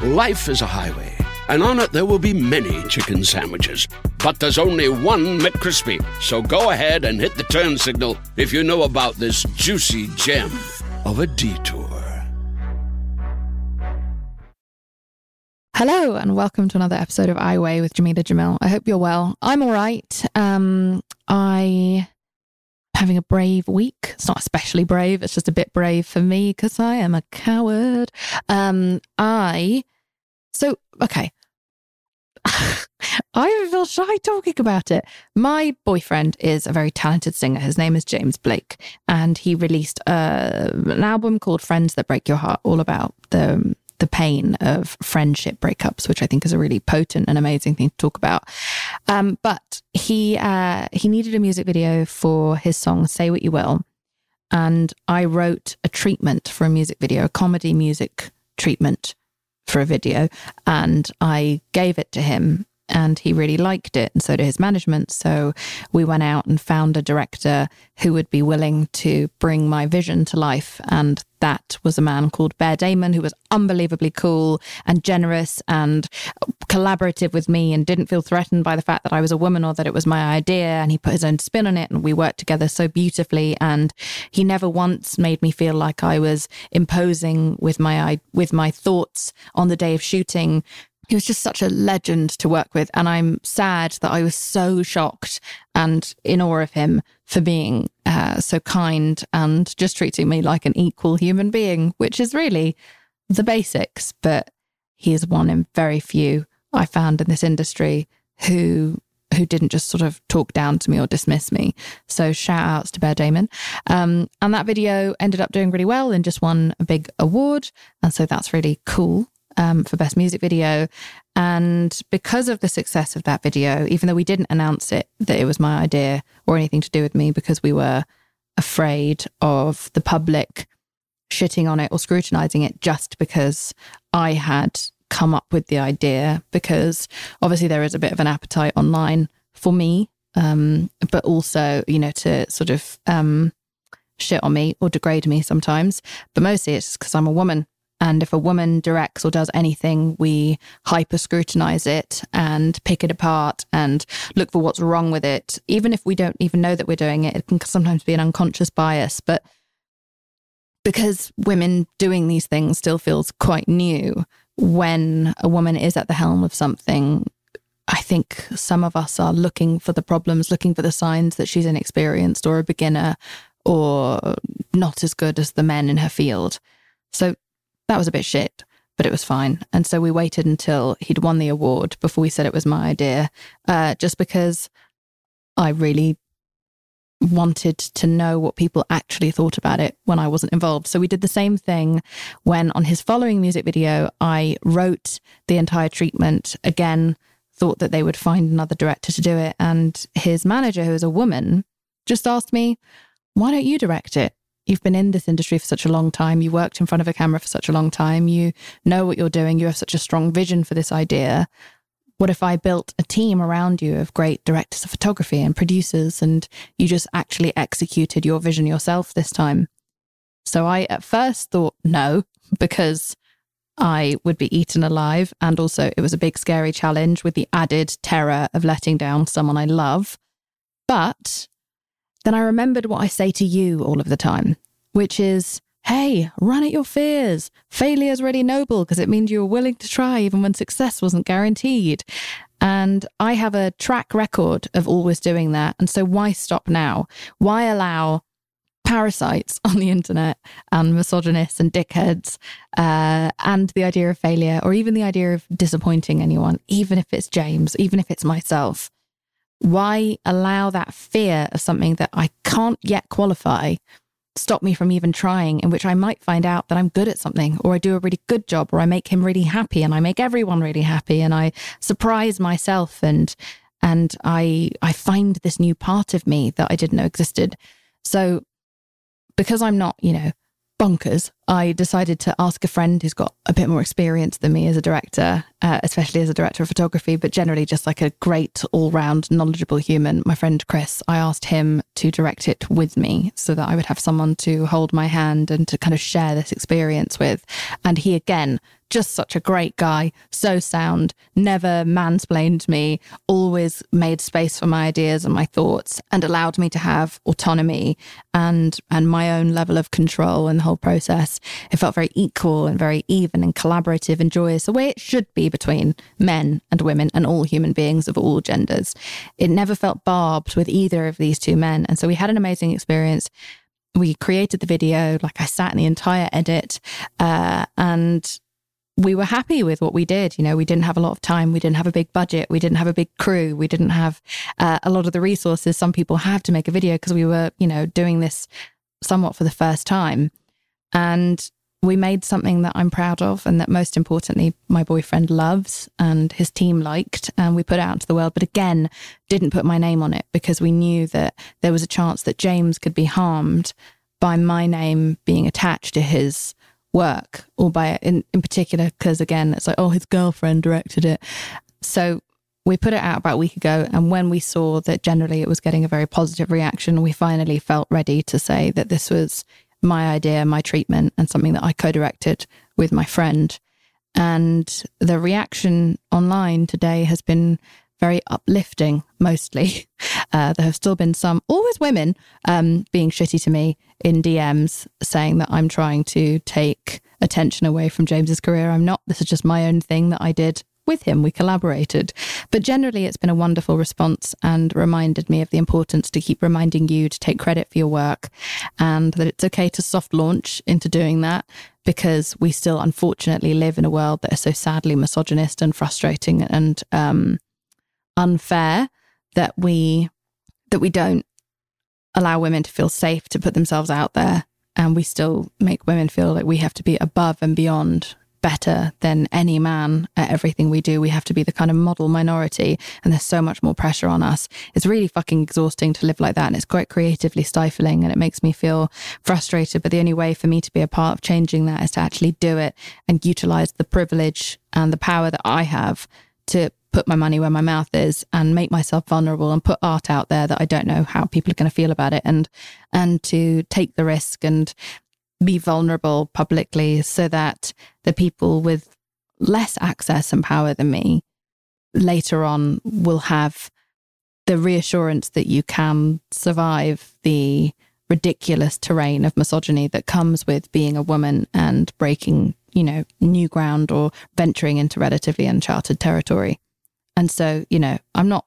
Life is a highway, and on it there will be many chicken sandwiches. But there's only one McCrispy. So go ahead and hit the turn signal if you know about this juicy gem of a detour. Hello and welcome to another episode of I Weigh with Jamila Jamil. I hope you're well. I'm all right. Um, I having a brave week. It's not especially brave. It's just a bit brave for me because I am a coward. Um, I so okay. I feel shy talking about it. My boyfriend is a very talented singer. His name is James Blake, and he released uh, an album called "Friends That Break Your Heart," all about the the pain of friendship breakups, which I think is a really potent and amazing thing to talk about. Um, but he uh, he needed a music video for his song "Say What You Will," and I wrote a treatment for a music video, a comedy music treatment for a video, and I gave it to him. And he really liked it, and so did his management. So we went out and found a director who would be willing to bring my vision to life. And that was a man called Bear Damon, who was unbelievably cool and generous and collaborative with me and didn't feel threatened by the fact that I was a woman or that it was my idea. And he put his own spin on it and we worked together so beautifully. And he never once made me feel like I was imposing with my, with my thoughts on the day of shooting he was just such a legend to work with. And I'm sad that I was so shocked and in awe of him for being uh, so kind and just treating me like an equal human being, which is really the basics. But he is one in very few I found in this industry who who didn't just sort of talk down to me or dismiss me. So shout outs to Bear Damon. Um, and that video ended up doing really well and just won a big award. And so that's really cool um, for Best Music Video. And because of the success of that video, even though we didn't announce it that it was my idea or anything to do with me, because we were afraid of the public shitting on it or scrutinizing it just because I had come up with the idea, because obviously there is a bit of an appetite online for me, um, but also, you know, to sort of um, shit on me or degrade me sometimes. But mostly it's because I'm a woman and if a woman directs or does anything, we hyper scrutinize it and pick it apart and look for what's wrong with it. Even if we don't even know that we're doing it, it can sometimes be an unconscious bias. But because women doing these things still feels quite new, when a woman is at the helm of something, I think some of us are looking for the problems, looking for the signs that she's inexperienced or a beginner or not as good as the men in her field. So that was a bit shit, but it was fine. And so we waited until he'd won the award before we said it was my idea, uh, just because I really wanted to know what people actually thought about it when I wasn't involved. So we did the same thing when on his following music video, I wrote the entire treatment again, thought that they would find another director to do it. And his manager, who is a woman, just asked me, why don't you direct it? You've been in this industry for such a long time. You worked in front of a camera for such a long time. You know what you're doing. You have such a strong vision for this idea. What if I built a team around you of great directors of photography and producers and you just actually executed your vision yourself this time? So I at first thought no, because I would be eaten alive. And also, it was a big, scary challenge with the added terror of letting down someone I love. But then I remembered what I say to you all of the time, which is, hey, run at your fears. Failure is really noble because it means you were willing to try even when success wasn't guaranteed. And I have a track record of always doing that. And so why stop now? Why allow parasites on the internet and misogynists and dickheads uh, and the idea of failure or even the idea of disappointing anyone, even if it's James, even if it's myself? Why allow that fear of something that I can't yet qualify stop me from even trying, in which I might find out that I'm good at something, or I do a really good job, or I make him really happy, and I make everyone really happy, and I surprise myself, and and I I find this new part of me that I didn't know existed. So because I'm not, you know, bonkers, I decided to ask a friend who's got a bit more experience than me as a director, uh, especially as a director of photography, but generally just like a great all round knowledgeable human. My friend Chris, I asked him to direct it with me so that I would have someone to hold my hand and to kind of share this experience with. And he again just such a great guy, so sound, never mansplained me, always made space for my ideas and my thoughts and allowed me to have autonomy and and my own level of control in the whole process. It felt very equal and very even and collaborative and joyous, the way it should be between men and women and all human beings of all genders. It never felt barbed with either of these two men. And so we had an amazing experience we created the video like i sat in the entire edit uh, and we were happy with what we did. You know, we didn't have a lot of time. We didn't have a big budget. We didn't have a big crew. We didn't have uh, a lot of the resources some people have to make a video because we were, you know, doing this somewhat for the first time. And we made something that I'm proud of and that most importantly, my boyfriend loves and his team liked. And we put out to the world, but again, didn't put my name on it because we knew that there was a chance that James could be harmed by my name being attached to his work or by it in, in particular because again it's like oh his girlfriend directed it. So we put it out about a week ago and when we saw that generally it was getting a very positive reaction we finally felt ready to say that this was my idea my treatment and something that i co-directed with my friend. And the reaction online today has been very uplifting mostly uh, there have still been some always women um, being shitty to me in DMs saying that I'm trying to take attention away from James's career. I'm not. This is just my own thing that I did with him. We collaborated. But generally, it's been a wonderful response and reminded me of the importance to keep reminding you to take credit for your work and that it's okay to soft launch into doing that because we still unfortunately live in a world that is so sadly misogynist and frustrating and um, unfair that we that we don't allow women to feel safe to put themselves out there. And we still make women feel like we have to be above and beyond better than any man at everything we do. We have to be the kind of model minority, and there's so much more pressure on us. It's really fucking exhausting to live like that, and it's quite creatively stifling, and it makes me feel frustrated. But the only way for me to be a part of changing that is to actually do it and utilize the privilege and the power that I have to put my money where my mouth is and make myself vulnerable and put art out there that I don't know how people are going to feel about it and and to take the risk and be vulnerable publicly so that the people with less access and power than me later on will have the reassurance that you can survive the ridiculous terrain of misogyny that comes with being a woman and breaking, you know, new ground or venturing into relatively uncharted territory. And so, you know, I'm not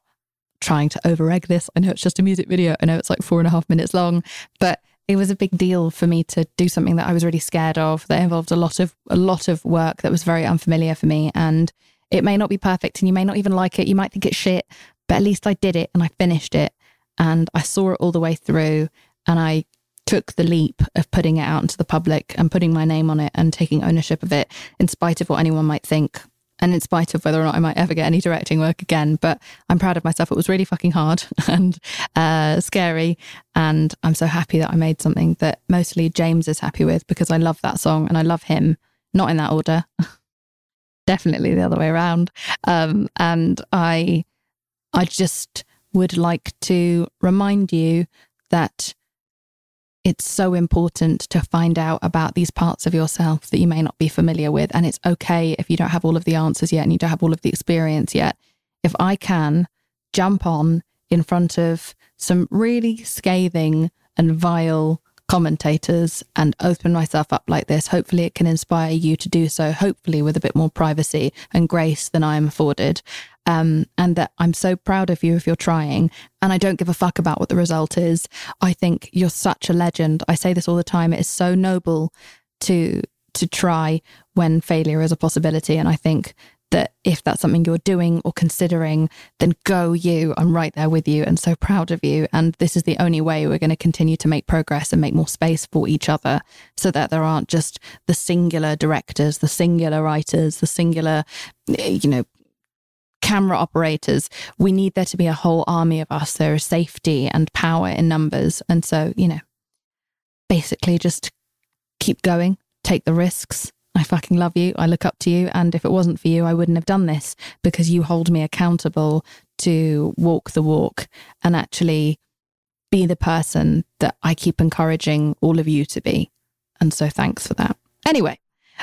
trying to over egg this. I know it's just a music video. I know it's like four and a half minutes long, but it was a big deal for me to do something that I was really scared of that involved a lot of a lot of work that was very unfamiliar for me and it may not be perfect and you may not even like it you might think it's shit but at least I did it and I finished it and I saw it all the way through and I took the leap of putting it out into the public and putting my name on it and taking ownership of it in spite of what anyone might think and in spite of whether or not I might ever get any directing work again. But I'm proud of myself. It was really fucking hard and uh, scary. And I'm so happy that I made something that mostly James is happy with because I love that song and I love him, not in that order. Definitely the other way around. Um, and I, I just would like to remind you that it's so important to find out about these parts of yourself that you may not be familiar with. And it's okay if you don't have all of the answers yet and you don't have all of the experience yet. If I can jump on in front of some really scathing and vile commentators and open myself up like this, hopefully it can inspire you to do so, hopefully with a bit more privacy and grace than I am afforded. Um, and that I'm so proud of you if you're trying. And I don't give a fuck about what the result is. I think you're such a legend. I say this all the time. It is so noble to to try when failure is a possibility. And I think that if that's something you're doing or considering, then go you. I'm right there with you and so proud of you. And this is the only way we're going to continue to make progress and make more space for each other so that there aren't just the singular directors, the singular writers, the singular, you know, camera operators. We need there to be a whole army of us. There is safety and power in numbers. And so, you know, basically just keep going, take the risks, I fucking love you. I look up to you. And if it wasn't for you, I wouldn't have done this because you hold me accountable to walk the walk and actually be the person that I keep encouraging all of you to be. And so thanks for that. Anyway,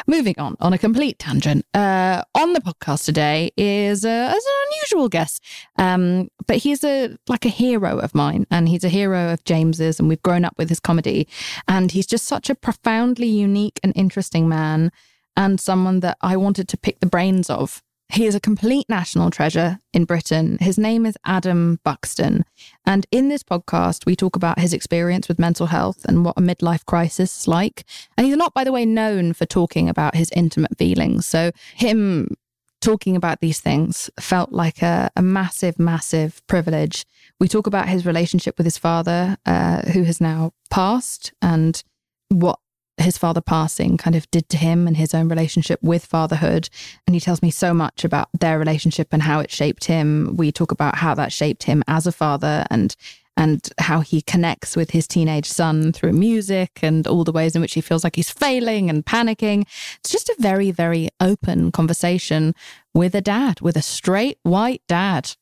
moving on on a complete tangent. Uh, on the podcast today is, uh, is an unusual guest, um, but he's a like a hero of mine, and he's a hero of James's, and we've grown up with his comedy, and he's just such a profoundly unique and interesting man, and someone that I wanted to pick the brains of he is a complete national treasure in Britain. His name is Adam Buxton. And in this podcast, we talk about his experience with mental health and what a midlife crisis is like. And he's not, by the way, known for talking about his intimate feelings. So, him talking about these things felt like a, a massive, massive privilege. We talk about his relationship with his father, uh, who has now passed, and what his father passing kind of did to him and his own relationship with fatherhood. And he tells me so much about their relationship and how it shaped him. We talk about how that shaped him as a father and and how he connects with his teenage son through music and all the ways in which he feels like he's failing and panicking. It's just a very, very open conversation with a dad, with a straight white dad.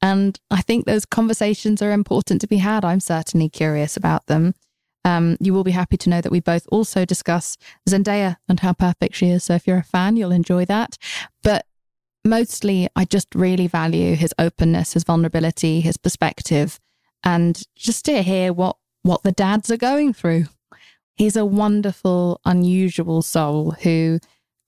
And I think those conversations are important to be had. I'm certainly curious about them. Um, you will be happy to know that we both also discuss Zendaya and how perfect she is. So if you're a fan, you'll enjoy that. But mostly, I just really value his openness, his vulnerability, his perspective, and just to hear what what the dads are going through. He's a wonderful, unusual soul who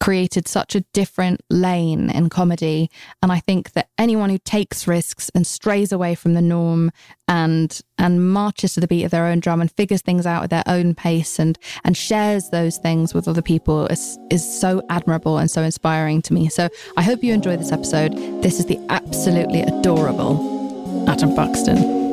created such a different lane in comedy. And I think that anyone who takes risks and strays away from the norm and and marches to the beat of their own drum and figures things out at their own pace and and shares those things with other people is is so admirable and so inspiring to me. So I hope you enjoy this episode. This is the absolutely adorable Adam Buxton.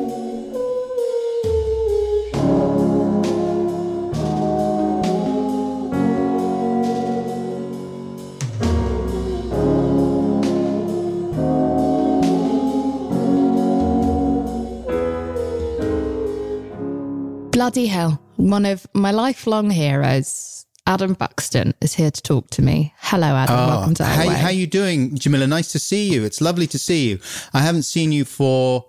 Bloody hell. One of my lifelong heroes, Adam Buxton, is here to talk to me. Hello, Adam. Oh, Welcome to how, how you doing, Jamila? Nice to see you. It's lovely to see you. I haven't seen you for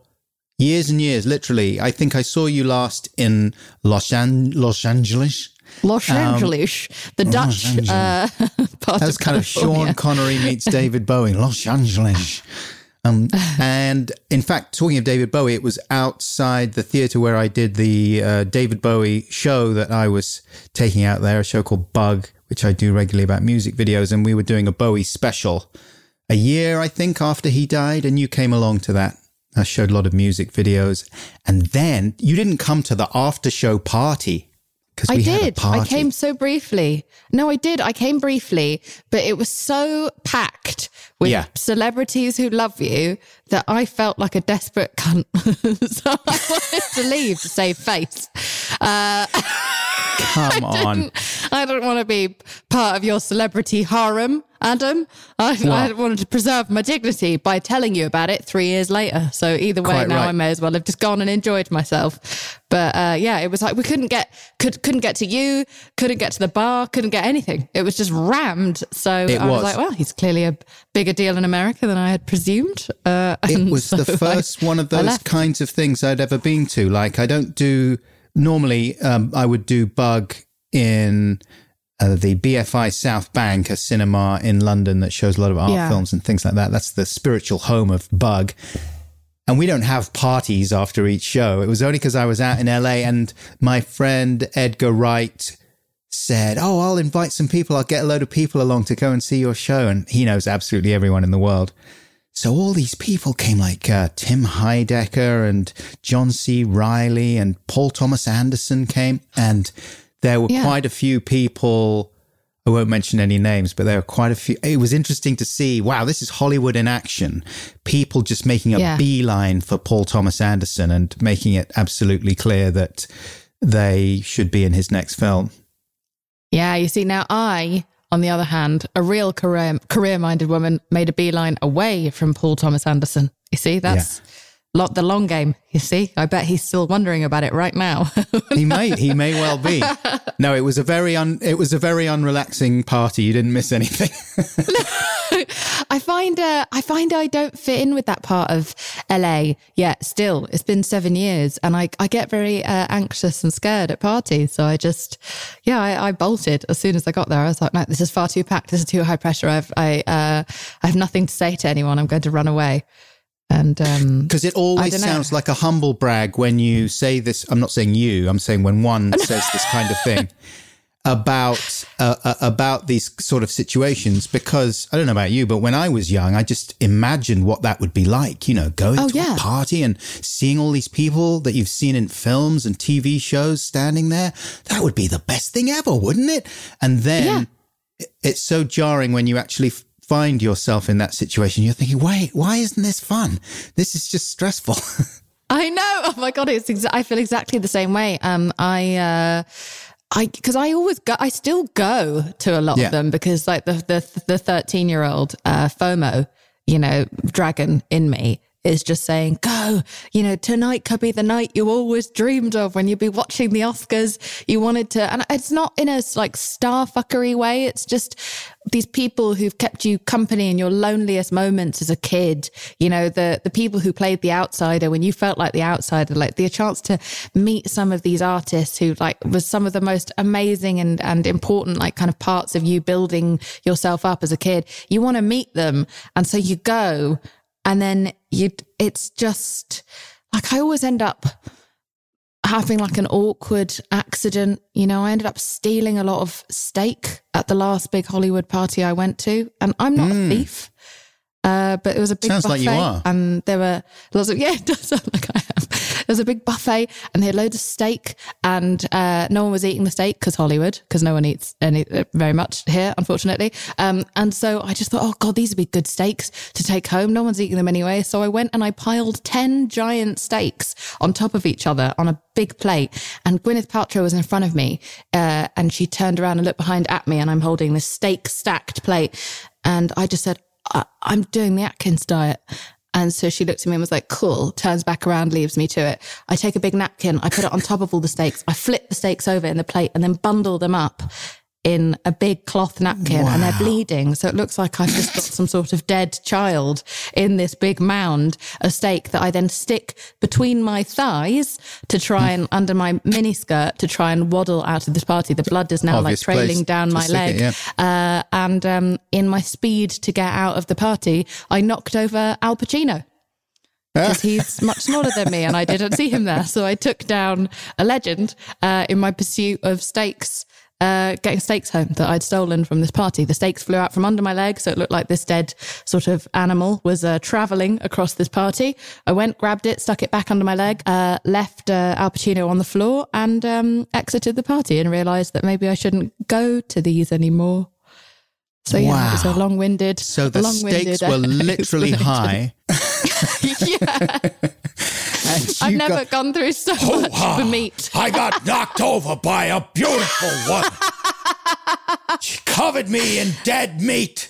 years and years, literally. I think I saw you last in Los, An- Los Angeles. Los um, Angeles, the Dutch uh, part That's kind of Sean Connery meets David Bowie. Los Angeles. Um, and in fact, talking of David Bowie, it was outside the theater where I did the uh, David Bowie show that I was taking out there, a show called Bug, which I do regularly about music videos. And we were doing a Bowie special a year, I think, after he died. And you came along to that. I showed a lot of music videos. And then you didn't come to the after show party I did. I came so briefly. No, I did. I came briefly, but it was so packed with yeah. celebrities who love you that I felt like a desperate cunt. so I wanted to leave to save face. Uh, Come I on. I don't want to be part of your celebrity harem, Adam. I, I, wanted to preserve my dignity by telling you about it three years later. So either way, Quite now right. I may as well have just gone and enjoyed myself. But uh, yeah, it was like we couldn't get could couldn't get to you, couldn't get to the bar, couldn't get anything. It was just rammed. So it I was. was like, well, he's clearly a bigger deal in America than I had presumed. Uh, it was so the first I, one of those kinds of things I'd ever been to. Like I don't do normally um, I would do Bug in uh, the BFI South Bank, a cinema in London that shows a lot of art yeah. films and things like that. That's the spiritual home of Bug. And we don't have parties after each show. It was only because I was out in LA and my friend Edgar Wright said, Oh, I'll invite some people. I'll get a load of people along to go and see your show. And he knows absolutely everyone in the world. So all these people came like uh, Tim Heidecker and John C. Reilly and Paul Thomas Anderson came. And there were yeah. quite a few people I won't mention any names, but there were quite a few. It was interesting to see. Wow, this is Hollywood in action. People just making a Yeah. beeline for Paul Thomas Anderson and making it absolutely clear that they should be in his next film. Yeah, you see, now I, on the other hand, a real career career minded woman, made a beeline away from Paul Thomas Anderson. You see, that's lot the long game. You see, I bet he's still wondering about it right now. He may, he may well be. No, it was a very un, it was a very unrelaxing party. You didn't miss anything. I find uh, I find I don't fit in with that part of LA yet. Still, it's been seven years, and I I get very uh, anxious and scared at parties. So I just, yeah, I, I bolted as soon as I got there. I was like, no, this is far too packed. This is too high pressure. I've I uh, I have nothing to say to anyone. I'm going to run away. And um, Because it always sounds like a humble brag when you say this. I'm not saying you. I'm saying when one says this kind of thing about uh, uh, about these sort of situations. Because I don't know about you, but when I was young, I just imagined what that would be like. You know, going Oh, to yeah. a party and seeing all these people that you've seen in films and TV shows standing there. That would be the best thing ever, wouldn't it? And then it- it's so jarring when you actually find yourself in that situation. You're thinking, wait, why isn't this fun? This is just stressful. I know. Oh my god, it's exa- I feel exactly the same way. Um, I. Uh, I because I always go, I still go to a lot Yeah. of them because like the the the thirteen year old uh, FOMO, you know, dragon in me is just saying, go, you know, tonight could be the night you always dreamed of when you'd be watching the Oscars. You wanted to, and it's not in a like star fuckery way. It's just these people who've kept you company in your loneliest moments as a kid. You know, the the people who played the outsider when you felt like the outsider, like the chance to meet some of these artists who like was some of the most amazing and and important like kind of parts of you building yourself up as a kid. You want to meet them, and so you go, and then you. It's just like I always end up having like an awkward accident. You know, I ended up stealing a lot of steak at the last big Hollywood party I went to, and I'm not a thief. Uh, but it was a big Sounds like buffet, you are. and there were lots of yeah, it does sound like I am. Was a big buffet, and they had loads of steak, and uh, no one was eating the steak because Hollywood, because no one eats any uh, very much here, unfortunately. Um, and so I just thought, oh god, these would be good steaks to take home. No one's eating them anyway, so I went and I piled ten giant steaks on top of each other on a big plate, and Gwyneth Paltrow was in front of me, uh, and she turned around and looked behind at me, and I'm holding this steak stacked plate, and I just said. I'm doing the Atkins diet. And so she looked at me and was like, cool, turns back around, leaves me to it. I take a big napkin, I put it on top of all the steaks, I flip the steaks over in the plate and then bundle them up in a big cloth napkin and they're bleeding. So it looks like I've just got some sort of dead child in this big mound of steak that I then stick between my thighs to try and under my miniskirt to try and waddle out of this party. The blood is now Obvious like trailing down my stick it, leg. yeah. Uh, and um, in my speed to get out of the party, I knocked over Al Pacino because he's much smaller than me and I didn't see him there. So I took down a legend uh, in my pursuit of steaks. Uh, getting steaks home that I'd stolen from this party. The steaks flew out from under my leg, so it looked like this dead sort of animal was uh, traveling across this party. I went, grabbed it, stuck it back under my leg, uh, left uh, Al Pacino on the floor, and um, exited the party and realised that maybe I shouldn't go to these anymore. So yeah, it was a long-winded. So the long-winded, stakes were literally high. yeah. And I've you never got- gone through so much for meat. I got knocked over by a beautiful one. She covered me in dead meat.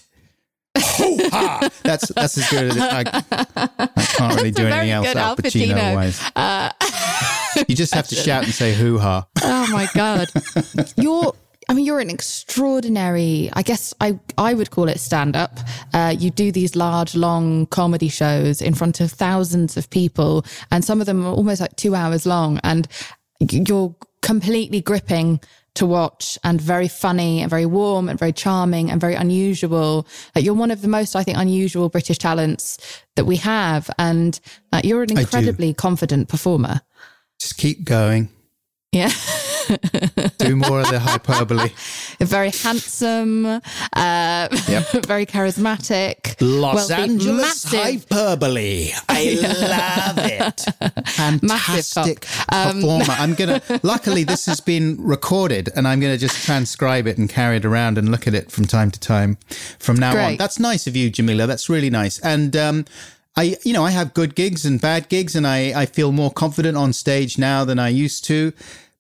Hoo-ha! that's that's as good as I, I can't really That's do anything else good Al Al Pacino Pacino. Uh, you just have to shout and say hoo ha. Oh my god, you're. I mean, you're an extraordinary. I guess I I would call it stand up. Uh, you do these large, long comedy shows in front of thousands of people, and some of them are almost like two hours long, and you're completely gripping to watch and very funny and very warm and very charming and very unusual. Like you're one of the most, I think, unusual British talents that we have, and uh, you're an incredibly confident performer. Just keep going. Yeah. Do more of the hyperbole. very handsome, uh, Yep. very charismatic. Los Angeles massive, hyperbole. I love it. Fantastic. Um, performer. I'm gonna. Luckily, this has been recorded, and I'm gonna just transcribe it and carry it around and look at it from time to time from now on. That's nice of you, Jamila. That's really nice. And um, I, you know, I have good gigs and bad gigs, and I I feel more confident on stage now than I used to.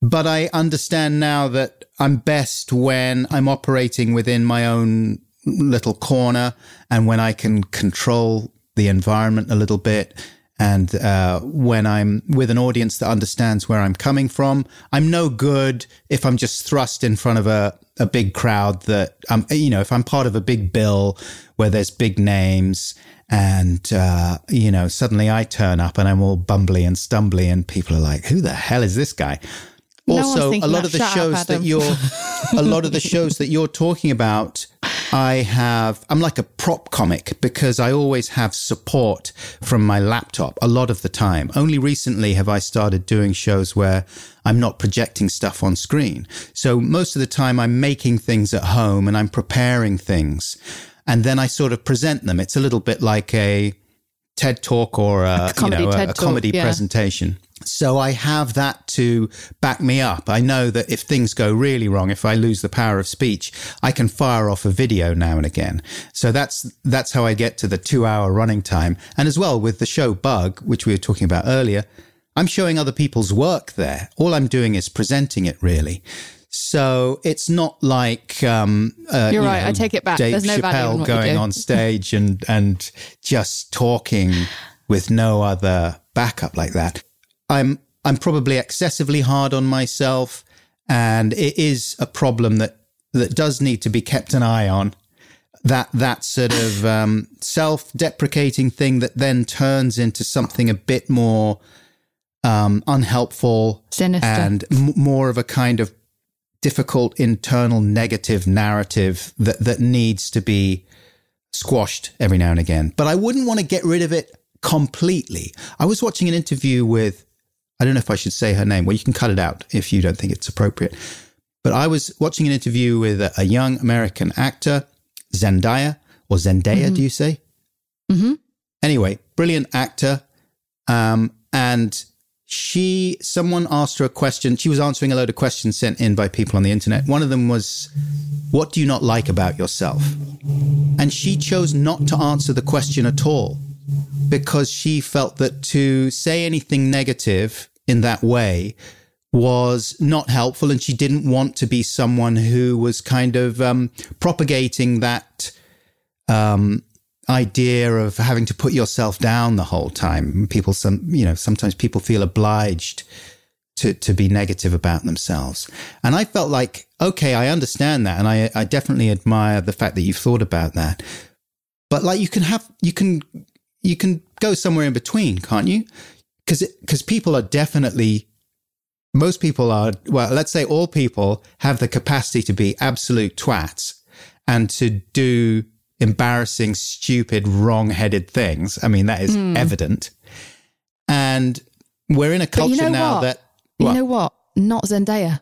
But I understand now that I'm best when I'm operating within my own little corner and when I can control the environment a little bit and uh, when I'm with an audience that understands where I'm coming from. I'm no good if I'm just thrust in front of a, a big crowd that, um, you know, if I'm part of a big bill where there's big names and, uh, you know, suddenly I turn up and I'm all bumbly and stumbly and people are like, who the hell is this guy? No also, a lot of the Shut up, shows that you're, a lot of the shows that you're talking about, I have, I'm like a prop comic because I always have support from my laptop a lot of the time. Only recently have I started doing shows where I'm not projecting stuff on screen. So most of the time I'm making things at home and I'm preparing things and then I sort of present them. It's a little bit like a TED talk or a, comedy you know, a, a talk, comedy yeah. presentation. So I have that to back me up. I know that if things go really wrong, if I lose the power of speech, I can fire off a video now and again. So that's that's how I get to the 2-hour running time. And as well with the show Bug, which we were talking about earlier, I'm showing other people's work there. All I'm doing is presenting it really. So it's not like um, uh, You're you right, know, I take it back. Dave There's no value in Chappelle going on stage and and just talking with no other backup like that. I'm I'm probably excessively hard on myself, and it is a problem that that does need to be kept an eye on. That that sort of um, self-deprecating thing that then turns into something a bit more um, unhelpful Sinister. and m- more of a kind of difficult internal negative narrative that that needs to be squashed every now and again. But I wouldn't want to get rid of it completely. I was watching an interview with I don't know if I should say her name. Well, you can cut it out if you don't think it's appropriate. But I was watching an interview with a, a young American actor, Zendaya or Zendaya, do you say? Mhm. Anyway, brilliant actor. Um, and she, someone asked her a question. She was answering a load of questions sent in by people on the internet. One of them was, What do you not like about yourself? And she chose not to answer the question at all because she felt that to say anything negative in that way was not helpful and she didn't want to be someone who was kind of um, propagating that um, idea of having to put yourself down the whole time. People some you know sometimes people feel obliged to to be negative about themselves. And i felt like okay i understand that and i i definitely admire the fact that you've thought about that. But like you can have you can you can go somewhere in between can't you because because people are definitely most people are well let's say all people have the capacity to be absolute twats and to do embarrassing stupid wrong-headed things i mean that is hmm. evident and we're in a. Culture you know now what? that You know what? Not Zendaya.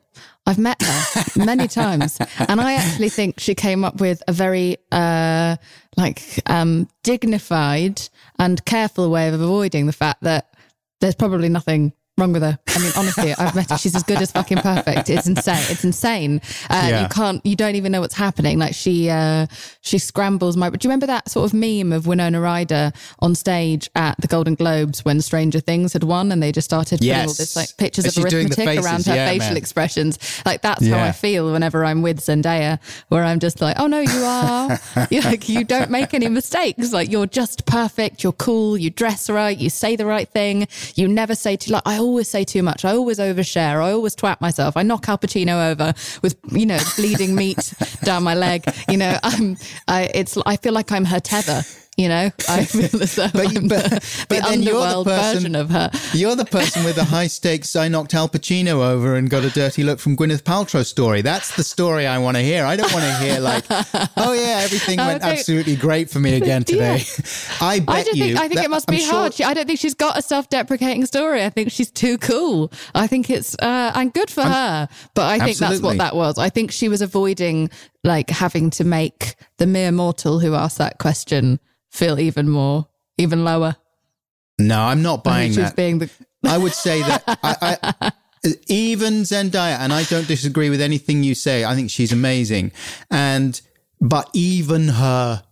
I've met her many times, and I actually think she came up with a very uh, like um, dignified and careful way of avoiding the fact that there's probably nothing wrong with her. I mean, honestly, I've met her. She's as good as fucking perfect. It's insane. It's insane. Uh, Yeah. You can't. You don't even know what's happening. Like she, uh, she scrambles my. Do you remember that sort of meme of Winona Ryder on stage at the Golden Globes when Stranger Things had won, and they just started putting all this like pictures And of arithmetic faces. around her Yeah, facial man. expressions. Like that's how I feel whenever I'm with Zendaya, where I'm just like, oh no, you are. you're like you don't make any mistakes. Like you're just perfect. You're cool. You dress right. You say the right thing. You never say to Like I always say too much. I always overshare. I always twat myself. I knock Al Pacino over with you know bleeding meat down my leg. You know I'm. I it's. I feel like I'm her tether. You know, I feel as though But- I'm but- the, but the then you're the person- version of her. You're the person with the high stakes. I knocked Al Pacino over and got a dirty look from Gwyneth Paltrow story. That's the story I want to hear. I don't want to hear like, oh yeah, everything went absolutely great for me again today. I bet I you. think I think that- it must I'm be sure- hard. She, I don't think she's got a self-deprecating story. I think she's too cool. I think it's uh, and good for her. But I think that's what that was. I think she was avoiding like having to make the mere mortal who asked that question feel even more, even lower. No, I'm not buying that. being the I would say that I, I, even Zendaya, and I don't disagree with anything you say. I think she's amazing, and but even her,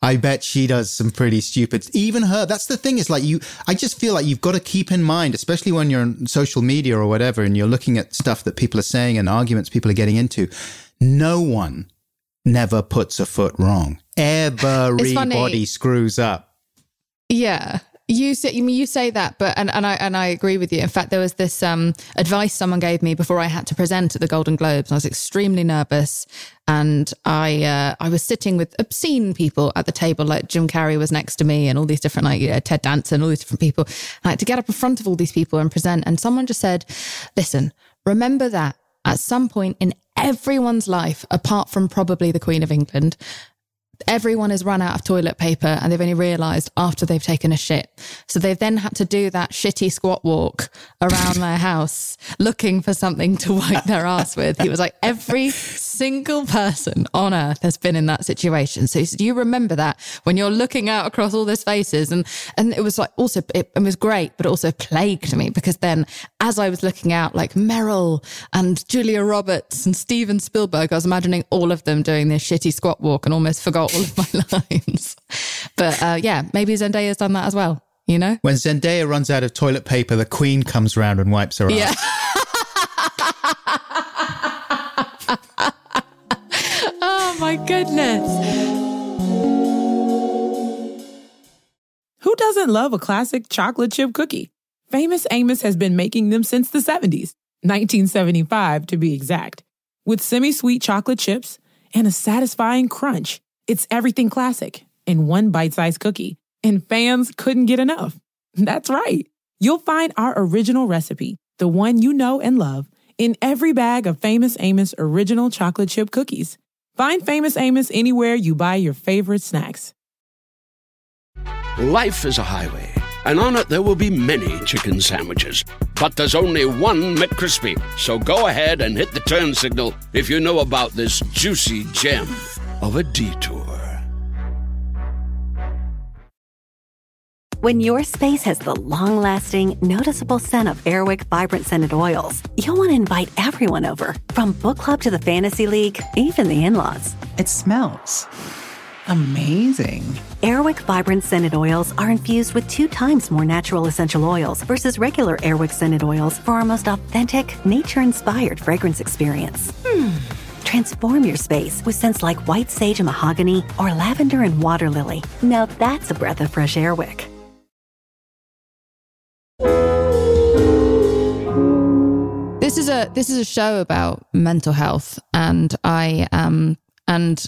I bet she does some pretty stupid. Even her, that's the thing. Is like you. I just feel like you've got to keep in mind, especially when you're on social media or whatever, and you're looking at stuff that people are saying and arguments people are getting into. No one never puts a foot wrong. Everybody screws up. Yeah. You say you, you say that, but and, and I and I agree with you. In fact, there was this um, advice someone gave me before I had to present at the Golden Globes. I was extremely nervous, and I uh, I was sitting with obscene people at the table, like Jim Carrey was next to me, and all these different like yeah, Ted Danson, all these different people. Like to get up in front of all these people and present, and someone just said, "Listen, remember that at some point in everyone's life, apart from probably the Queen of England." Everyone has run out of toilet paper and they've only realized after they've taken a shit. So they've then had to do that shitty squat walk around their house looking for something to wipe their ass with. He was like, every single person on earth has been in that situation. So he said, you remember that when you're looking out across all those faces and, and it was like also, it, it was great, but also plagued me because then as I was looking out like Meryl and Julia Roberts and Steven Spielberg, I was imagining all of them doing this shitty squat walk and almost forgot all of my lines. But uh, yeah, maybe Zendaya's done that as well. You know? When Zendaya runs out of toilet paper, the Queen comes round and wipes her Yeah. ass. oh my goodness. Who doesn't love a classic chocolate chip cookie? Famous Amos has been making them since the 70s, 1975 to be exact. With semi sweet chocolate chips and a satisfying crunch, it's everything classic in one bite sized cookie. And fans couldn't get enough. That's right. You'll find our original recipe, the one you know and love, in every bag of Famous Amos original chocolate chip cookies. Find Famous Amos anywhere you buy your favorite snacks. Life is a highway, and on it there will be many chicken sandwiches. But there's only one McCrispy. So go ahead and hit the turn signal if you know about this juicy gem of a detour. When your space has the long lasting, noticeable scent of Airwick Vibrant Scented Oils, you'll want to invite everyone over, from book club to the fantasy league, even the in laws. It smells amazing. Airwick Vibrant Scented Oils are infused with two times more natural essential oils versus regular Airwick Scented Oils for our most authentic, nature inspired fragrance experience. Hmm. Transform your space with scents like white sage and mahogany or lavender and water lily. Now that's a breath of fresh air Airwick. This is a this is a show about mental health and I um and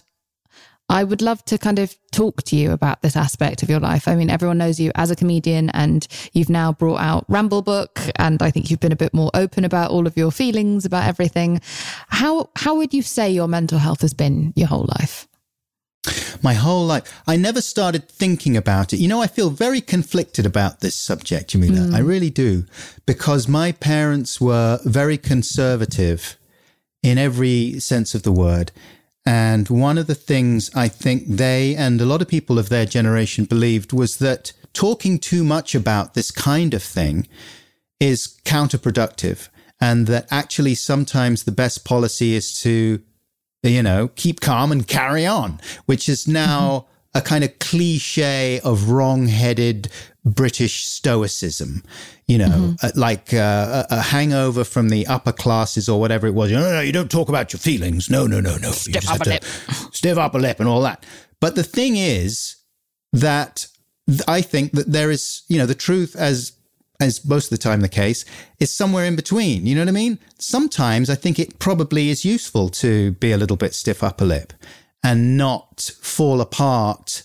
I would love to kind of talk to you about this aspect of your life. I mean, everyone knows you as a comedian and you've now brought out Ramble Book and I think you've been a bit more open about all of your feelings about everything. How how would you say your mental health has been your whole life? My whole life. I never started thinking about it. You know, I feel very conflicted about this subject, Jamila. Mm. I really do. Because my parents were very conservative in every sense of the word. And one of the things I think they and a lot of people of their generation believed was that talking too much about this kind of thing is counterproductive. And that actually sometimes the best policy is to you know, keep calm and carry on, which is mm-hmm. now a kind of cliche of wrong headed British stoicism, you know, uh, like uh, a, a hangover from the upper classes or whatever it was. You know, no, no, you don't talk about your feelings. No, no, no, no. Stiff upper lip. Stiff upper lip and all that. But the thing is that I think that there is, you know, the truth as as most of the time the case, is somewhere in between. You know what I mean? Sometimes I think it probably is useful to be a little bit stiff upper lip and not fall apart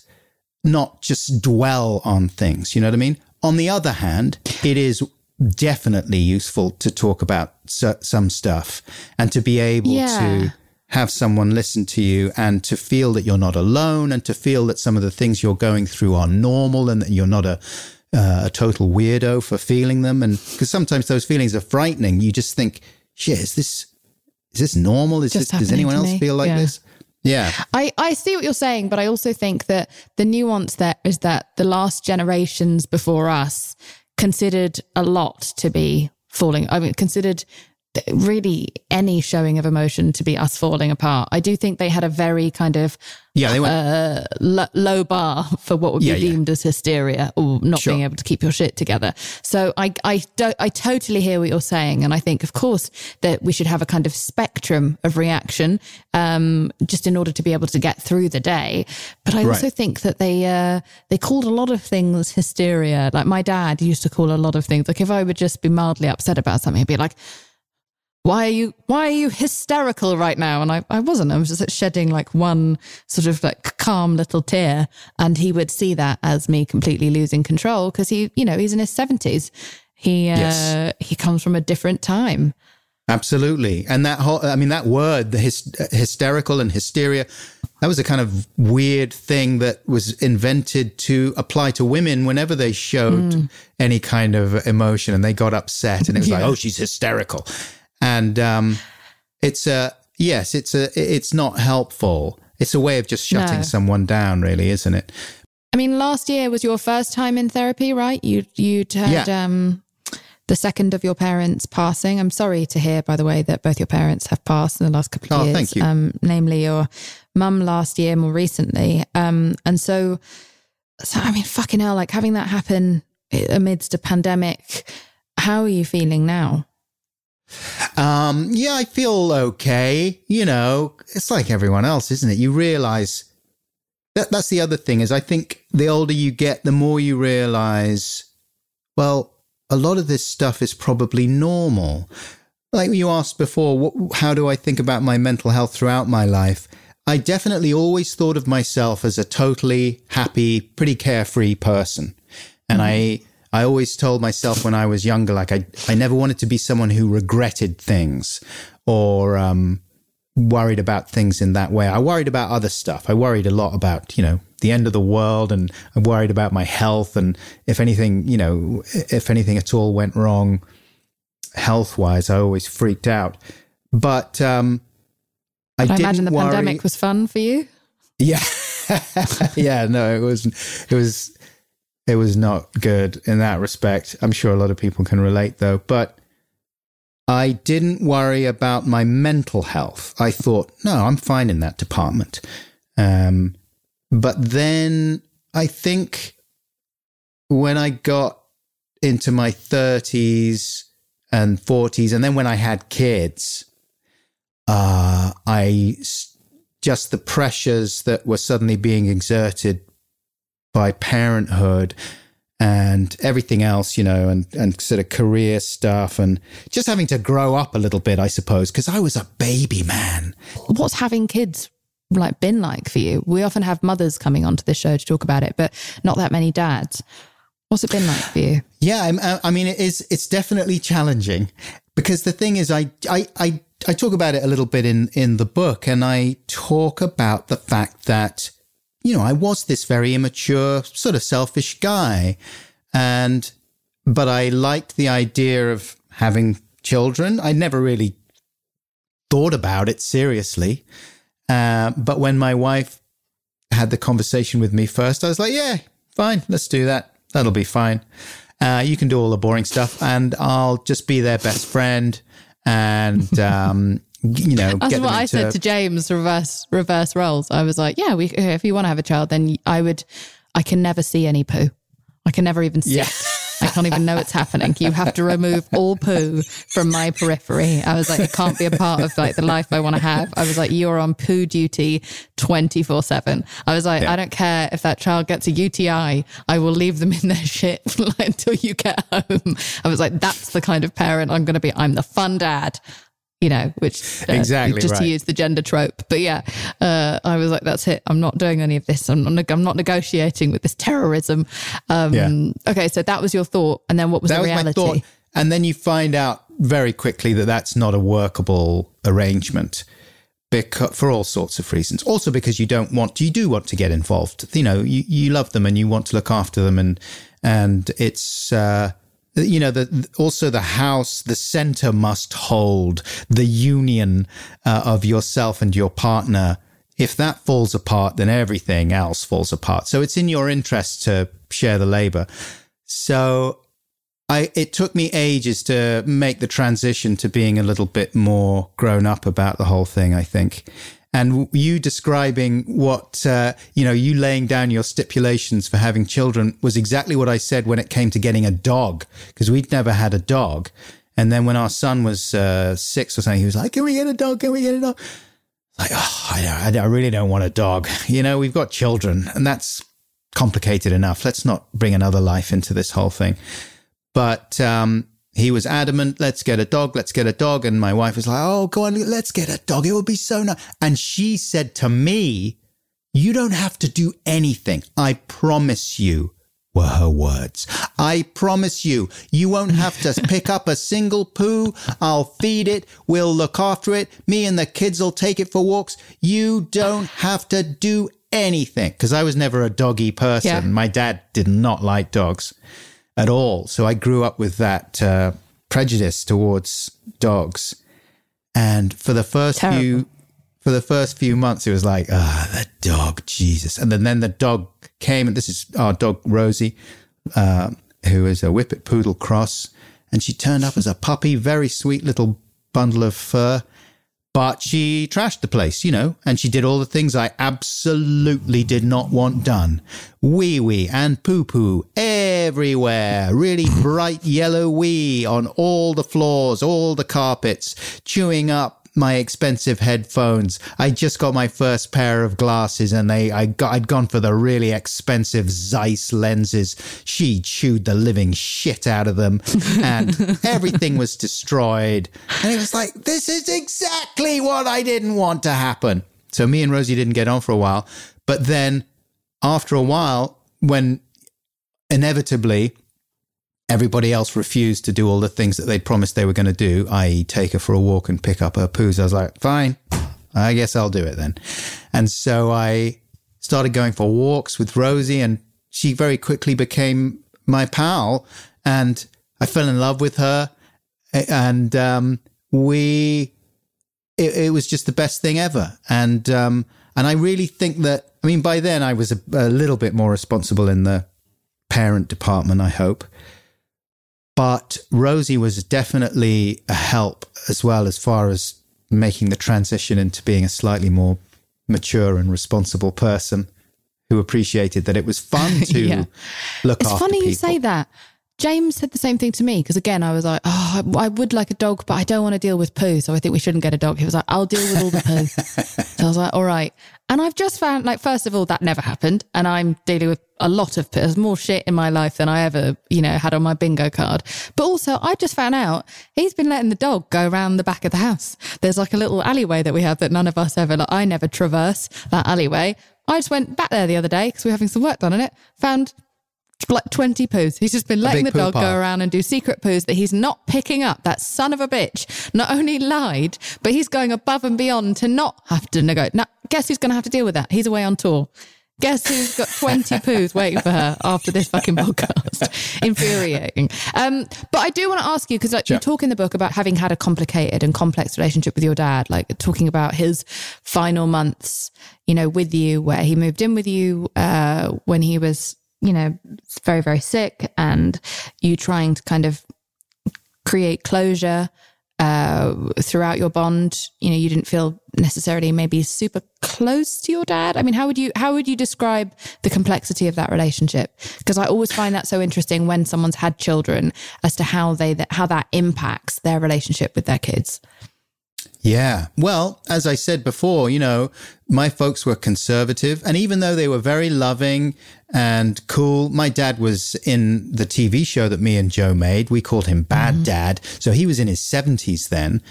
not just dwell on things. You know what I mean? On the other hand, it is definitely useful to talk about some stuff and to be able yeah. to have someone listen to you and to feel that you're not alone and to feel that some of the things you're going through are normal and that you're not a uh, a total weirdo for feeling them and because sometimes those feelings are frightening you just think shit is this is this normal is this, does anyone else feel like yeah. this yeah. I, I see what you're saying, but I also think that the nuance there is that the last generations before us considered a lot to be falling. I mean, considered really any showing of emotion to be us falling apart. I do think they had a very kind of yeah, they went uh, l- low bar for what would be yeah, deemed yeah. as hysteria or not sure. being able to keep your shit together. So I I don't I totally hear what you're saying, and I think of course that we should have a kind of spectrum of reaction, um, just in order to be able to get through the day. But I right. also think that they uh, they called a lot of things hysteria. Like my dad used to call a lot of things. Like if I would just be mildly upset about something, he'd be like why are you why are you hysterical right now? And I, I wasn't. I was just shedding like one sort of like calm little tear. And he would see that as me completely losing control because he you know he's in his 70s he uh, yes. he comes from a different time. Absolutely. And that whole i mean that word the hys- hysterical and hysteria that was a kind of weird thing that was invented to apply to women whenever they showed mm. any kind of emotion and they got upset and it was yeah. like oh she's hysterical and um, it's a yes, it's a it's not helpful. It's a way of just shutting no. someone down, really, isn't it? I mean, last year was your first time in therapy, right? You you'd had yeah. um, the second of your parents passing. I'm sorry to hear, by the way, that both your parents have passed in the last couple of oh, years. Thank you. Um, namely, your mum last year, more recently. Um, and so, so I mean, fucking hell, like having that happen amidst a pandemic. How are you feeling now? Um, yeah, I feel okay. You know, it's like everyone else, isn't it? You realize that that's the other thing is I think the older you get, the more you realize, well, a lot of this stuff is probably normal. Like you asked before, what, how do I think about my mental health throughout my life? I definitely always thought of myself as a totally happy, pretty carefree person. And mm-hmm. I I always told myself when I was younger, like I, I never wanted to be someone who regretted things or um, worried about things in that way. I worried about other stuff. I worried a lot about, you know, the end of the world and I worried about my health. And if anything, you know, if anything at all went wrong health wise, I always freaked out. But um, I, I imagine the worry. pandemic was fun for you. Yeah. yeah, no, it was, it was, it was not good in that respect. I'm sure a lot of people can relate though. But I didn't worry about my mental health. I thought, no, I'm fine in that department. Um, but then I think when I got into my 30s and 40s, and then when I had kids, uh, I just the pressures that were suddenly being exerted by parenthood and everything else, you know, and, and sort of career stuff and just having to grow up a little bit, I suppose, because I was a baby man. What's having kids like been like for you? We often have mothers coming onto the show to talk about it, but not that many dads. What's it been like for you? Yeah, I, uh, I mean, it is. It's definitely challenging because the thing is, I, I, I, I talk about it a little bit in in the book, and I talk about the fact that you know, I was this very immature, sort of selfish guy. And, but I liked the idea of having children. I never really thought about it seriously. Uh, but when my wife had the conversation with me first, I was like, yeah, fine, let's do that. That'll be fine. Uh, you can do all the boring stuff, and I'll just be their best friend. And um, you know, that's what I said to James. Reverse reverse roles. I was like, yeah, we, if you want to have a child, then I would. I can never see any poo. I can never even see yeah. it. I can't even know it's happening. You have to remove all poo from my periphery. I was like, it can't be a part of like the life I want to have. I was like, you're on poo duty 24 seven. I was like, yeah. I don't care if that child gets a UTI. I will leave them in their shit until you get home. I was like, that's the kind of parent I'm going to be. I'm the fun dad. You know, which uh, Exactly just right. to use the gender trope. But yeah, uh, I was like, that's it. I'm not doing any of this. I'm not, I'm not negotiating with this terrorism. Um, Yeah. Okay, so that was your thought, and then what was that the was reality? my thought. And then you find out very quickly that that's not a workable arrangement because, for all sorts of reasons. Also because you don't want, you do want to get involved. You know, you, you love them and you want to look after them. And, and it's, uh, you know, the, also the house, the center must hold the union uh, of yourself and your partner. If that falls apart, then everything else falls apart. So it's in your interest to share the labor. So I it took me ages to make the transition to being a little bit more grown up about the whole thing. I think, and you describing what uh, you know, you laying down your stipulations for having children was exactly what I said when it came to getting a dog because we'd never had a dog. And then when our son was uh, six or something, he was like, "Can we get a dog? Can we get a dog?" Like, oh, I, I really don't want a dog. You know, we've got children, and that's complicated enough. Let's not bring another life into this whole thing. But um, he was adamant, let's get a dog, let's get a dog. And my wife was like, oh, go on, let's get a dog. It would be so nice. And she said to me, you don't have to do anything. I promise you, were her words. I promise you, you won't have to pick up a single poo. I'll feed it. We'll look after it. Me and the kids will take it for walks. You don't have to do anything. Because I was never a doggy person. Yeah. My dad did not like dogs at all. So I grew up with that uh, prejudice towards dogs. And for the first Terrible. few for the first few months, it was like, ah, the dog, Jesus. And then, then the dog came, and this is our dog, Rosie, uh, who is a Whippet Poodle cross. And she turned up as a puppy, very sweet little bundle of fur. But she trashed the place, you know, and she did all the things I absolutely did not want done. Wee wee and poo poo everywhere. Really bright yellow wee on all the floors, all the carpets, chewing up my expensive headphones. I just got my first pair of glasses and they I got I'd gone for the really expensive Zeiss lenses. She chewed the living shit out of them and everything was destroyed. And it was like this is exactly what I didn't want to happen. So me and Rosie didn't get on for a while, but then after a while when inevitably everybody else refused to do all the things that they'd promised they were going to do, i.e., take her for a walk and pick up her poos. I was like, fine, I guess I'll do it then. And so I started going for walks with Rosie, and she very quickly became my pal. And I fell in love with her. And um, we, it, it was just the best thing ever. And, um, and I really think that, I mean, by then I was a, a little bit more responsible in the parent department, I hope. But Rosie was definitely a help as well as far as making the transition into being a slightly more mature and responsible person who appreciated that it was fun to Yeah. look It's funny people. you say that. James said the same thing to me because again, I was like, oh, I, would like a dog, but I don't want to deal with poo, so I think we shouldn't get a dog. He was like, I'll deal with all the poo. so I was like, all right. And I've just found, like, first of all, that never happened, and I'm dealing with a lot of poo. There's more shit in my life than I ever, you know, had on my bingo card. But also, I just found out he's been letting the dog go around the back of the house. There's like a little alleyway that we have that none of us ever, like, I never traverse that alleyway. I just went back there the other day because we were having some work done on it. Found like 20 poos. He's just been letting the dog go around and do secret poos that he's not picking up. That son of a bitch not only lied, but he's going above and beyond to not have to negotiate. Now, guess who's going to have to deal with that? He's away on tour. Guess who's got 20 poos waiting for her after this fucking podcast? Infuriating. Um, but I do want to ask you, because like, you talk in the book about having had a complicated and complex relationship with your dad, like talking about his final months, you know, with you, where he moved in with you uh, when he was, you know, very, very sick, and you trying to kind of create closure uh, throughout your bond. You know, you didn't feel necessarily maybe super close to your dad. I mean, how would you how would you describe the complexity of that relationship? Because I always find that so interesting when someone's had children as to how they how that impacts their relationship with their kids. Yeah. Well, as I said before, you know, my folks were conservative. And even though they were very loving and cool, my dad was in the TV show that me and Joe made. We called him Bad Dad. So he was in his 70s then.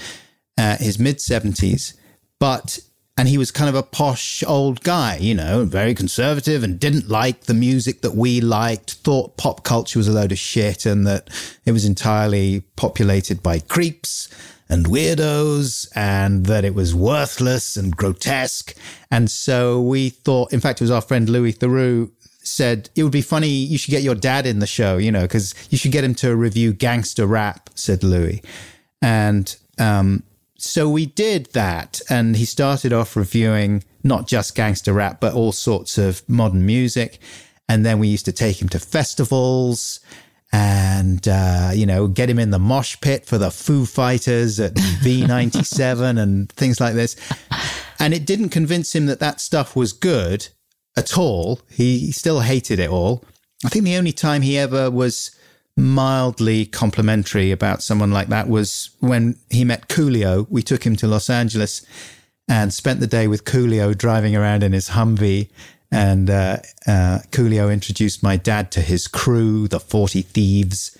uh, his mid 70s, but and he was kind of a posh old guy, you know, very conservative and didn't like the music that we liked, thought pop culture was a load of shit and that it was entirely populated by creeps and weirdos and that it was worthless and grotesque. And so we thought, in fact, it was our friend Louis Theroux said it would be funny. You should get your dad in the show, you know, because you should get him to review gangster rap, said Louis. And, um, so we did that, and he started off reviewing not just gangster rap, but all sorts of modern music. And then we used to take him to festivals and, uh, you know, get him in the mosh pit for the Foo Fighters at V97 and things like this. And it didn't convince him that that stuff was good at all. He still hated it all. I think the only time he ever was mildly complimentary about someone like that was when he met Coolio. We took him to Los Angeles and spent the day with Coolio driving around in his Humvee. And uh, uh, Coolio introduced my dad to his crew, the 40 Thieves.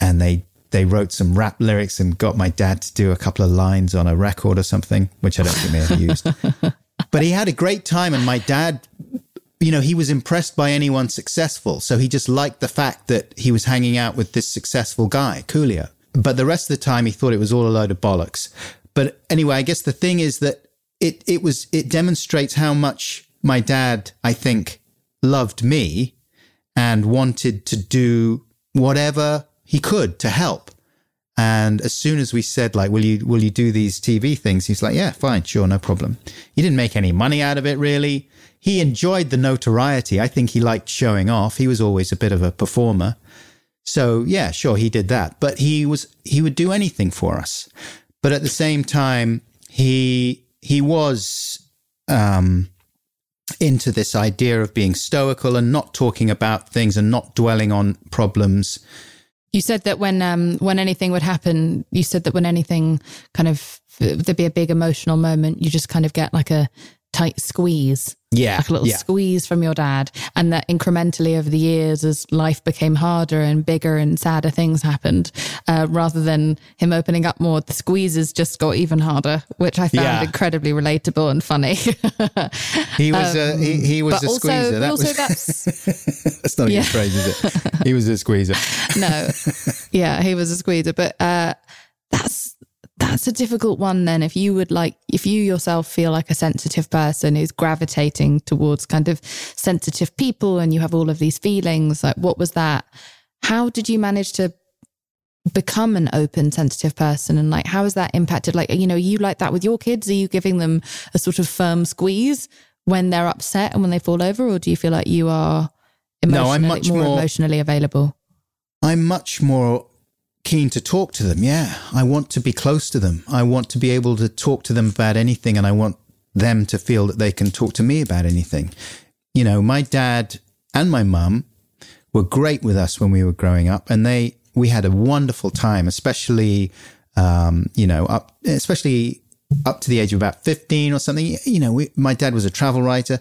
And they, they wrote some rap lyrics and got my dad to do a couple of lines on a record or something, which I don't think they ever used. but he had a great time. And my dad you know, he was impressed by anyone successful. So he just liked the fact that he was hanging out with this successful guy, Coolio. But the rest of the time, he thought it was all a load of bollocks. But anyway, I guess the thing is that it, it was, it demonstrates how much my dad, I think, loved me and wanted to do whatever he could to help. And as soon as we said, like, will you, will you do these TV things? He's like, yeah, fine, sure, no problem. He didn't make any money out of it, really he enjoyed the notoriety. I think he liked showing off. He was always a bit of a performer. So yeah, sure, he did that. But he was he would do anything for us. But at the same time, he he was um, into this idea of being stoical and not talking about things and not dwelling on problems. You said that when um, when anything would happen, you said that when anything kind of there'd be a big emotional moment, you just kind of get like a tight squeeze. Yeah. Like a little yeah. squeeze from your dad. And that incrementally over the years, as life became harder and bigger and sadder things happened, uh, rather than him opening up more, the squeezes just got even harder, which I found yeah. incredibly relatable and funny. he was um, a, he, he was a also, squeezer. That also was, that's, that's not yeah. a phrase, is it? He was a squeezer. no. Yeah, he was a squeezer. But uh, that's a difficult one then if you would like if you yourself feel like a sensitive person who's gravitating towards kind of sensitive people and you have all of these feelings like what was that? How did you manage to become an open sensitive person? And like how has that impacted like you know you like that with your kids? Are you giving them a sort of firm squeeze when they're upset and when they fall over or do you feel like you are emotionally, no, I'm much more, more emotionally available? I'm much more keen to talk to them. Yeah, I want to be close to them. I want to be able to talk to them about anything, and I want them to feel that they can talk to me about anything. You know, my dad and my mum were great with us when we were growing up, and they we had a wonderful time, especially um, you know up especially up to the age of about fifteen or something. You know, we, my dad was a travel writer,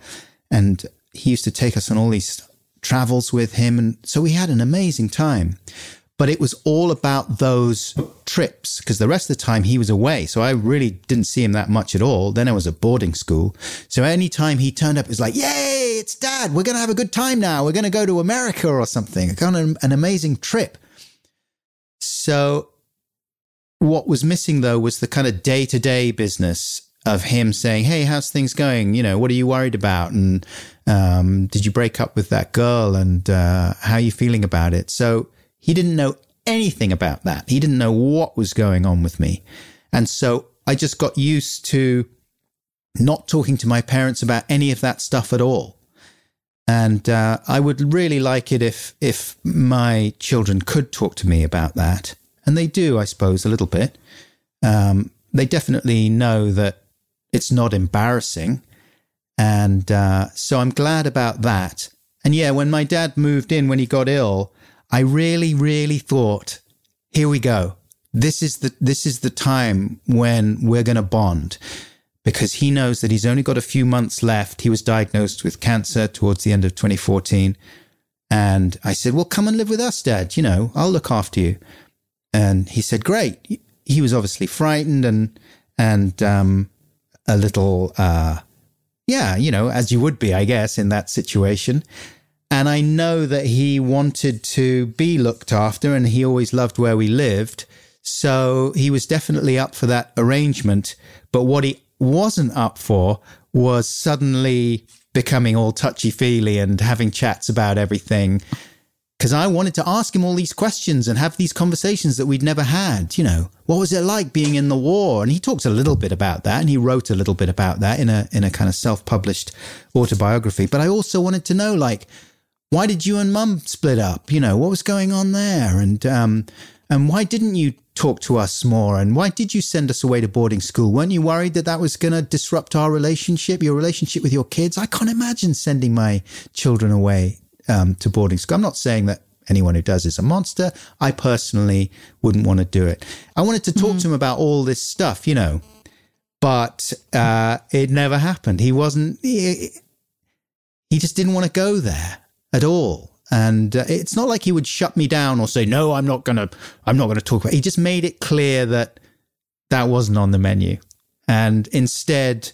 and he used to take us on all these travels with him, and so we had an amazing time but it was all about those trips because the rest of the time he was away. So I really didn't see him that much at all. Then I was at boarding school. So anytime he turned up, it was like, yay, it's dad. We're going to have a good time now. We're going to go to America or something. Kind of an amazing trip. So what was missing though was the kind of day to day business of him saying, Hey, how's things going? You know, what are you worried about? And, um, did you break up with that girl? And, uh, how are you feeling about it? So, he didn't know anything about that. He didn't know what was going on with me. And so I just got used to not talking to my parents about any of that stuff at all. And uh, I would really like it if if my children could talk to me about that, and they do, I suppose, a little bit. Um, they definitely know that it's not embarrassing, and uh, so I'm glad about that. And yeah, when my dad moved in when he got ill, I really, really thought, here we go. This is the, this is the time when we're going to bond because he knows that he's only got a few months left. He was diagnosed with cancer towards the end of 2014. And I said, well, come and live with us, dad. You know, I'll look after you. And he said, great. He was obviously frightened and, and um, a little, uh, yeah, you know, as you would be, I guess, in that situation. And I know that he wanted to be looked after and he always loved where we lived. So he was definitely up for that arrangement. But what he wasn't up for was suddenly becoming all touchy feely and having chats about everything. Because I wanted to ask him all these questions and have these conversations that we'd never had. You know, what was it like being in the war? And he talked a little bit about that, and he wrote a little bit about that in a in a kind of self published autobiography. But I also wanted to know, like, why did you and Mum split up? You know, what was going on there? And um, and why didn't you talk to us more? And why did you send us away to boarding school? Weren't you worried that that was going to disrupt our relationship, your relationship with your kids? I can't imagine sending my children away um, to boarding school. I'm not saying that anyone who does is a monster. I personally wouldn't want to do it. I wanted to talk mm-hmm. to him about all this stuff, you know, but uh, it never happened. He wasn't, he, he just didn't want to go there at all. And uh, it's not like he would shut me down or say, no, I'm not going to, I'm not going to talk about it. He just made it clear that that wasn't on the menu. And instead,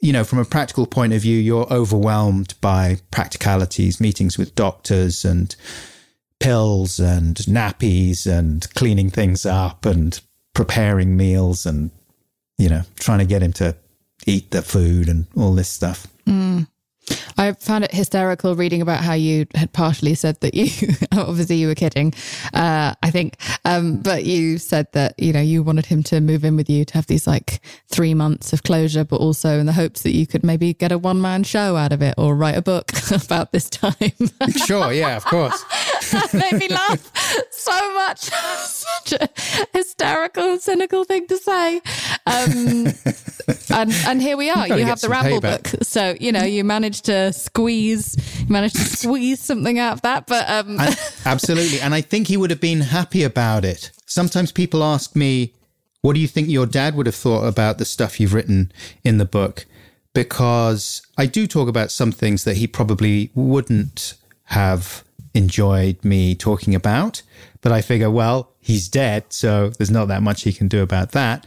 you know, from a practical point of view, you're overwhelmed by practicalities, meetings with doctors and pills and nappies and cleaning things up and preparing meals and, you know, trying to get him to eat the food and all this stuff. Mm. I found it hysterical reading about how you had partially said that you, obviously, you were kidding, uh, I think, um, but you said that you know you wanted him to move in with you to have these like three months of closure, but also in the hopes that you could maybe get a one man show out of it or write a book about this time. sure, yeah, of course. that made me laugh so much. Such a hysterical, cynical thing to say. Um, and and here we are. You have the ramble book, so you know you managed to squeeze, you managed to squeeze something out of that. But um... and, absolutely, and I think he would have been happy about it. Sometimes people ask me, "What do you think your dad would have thought about the stuff you've written in the book?" Because I do talk about some things that he probably wouldn't have enjoyed me talking about. But I figure, well, he's dead, so there's not that much he can do about that.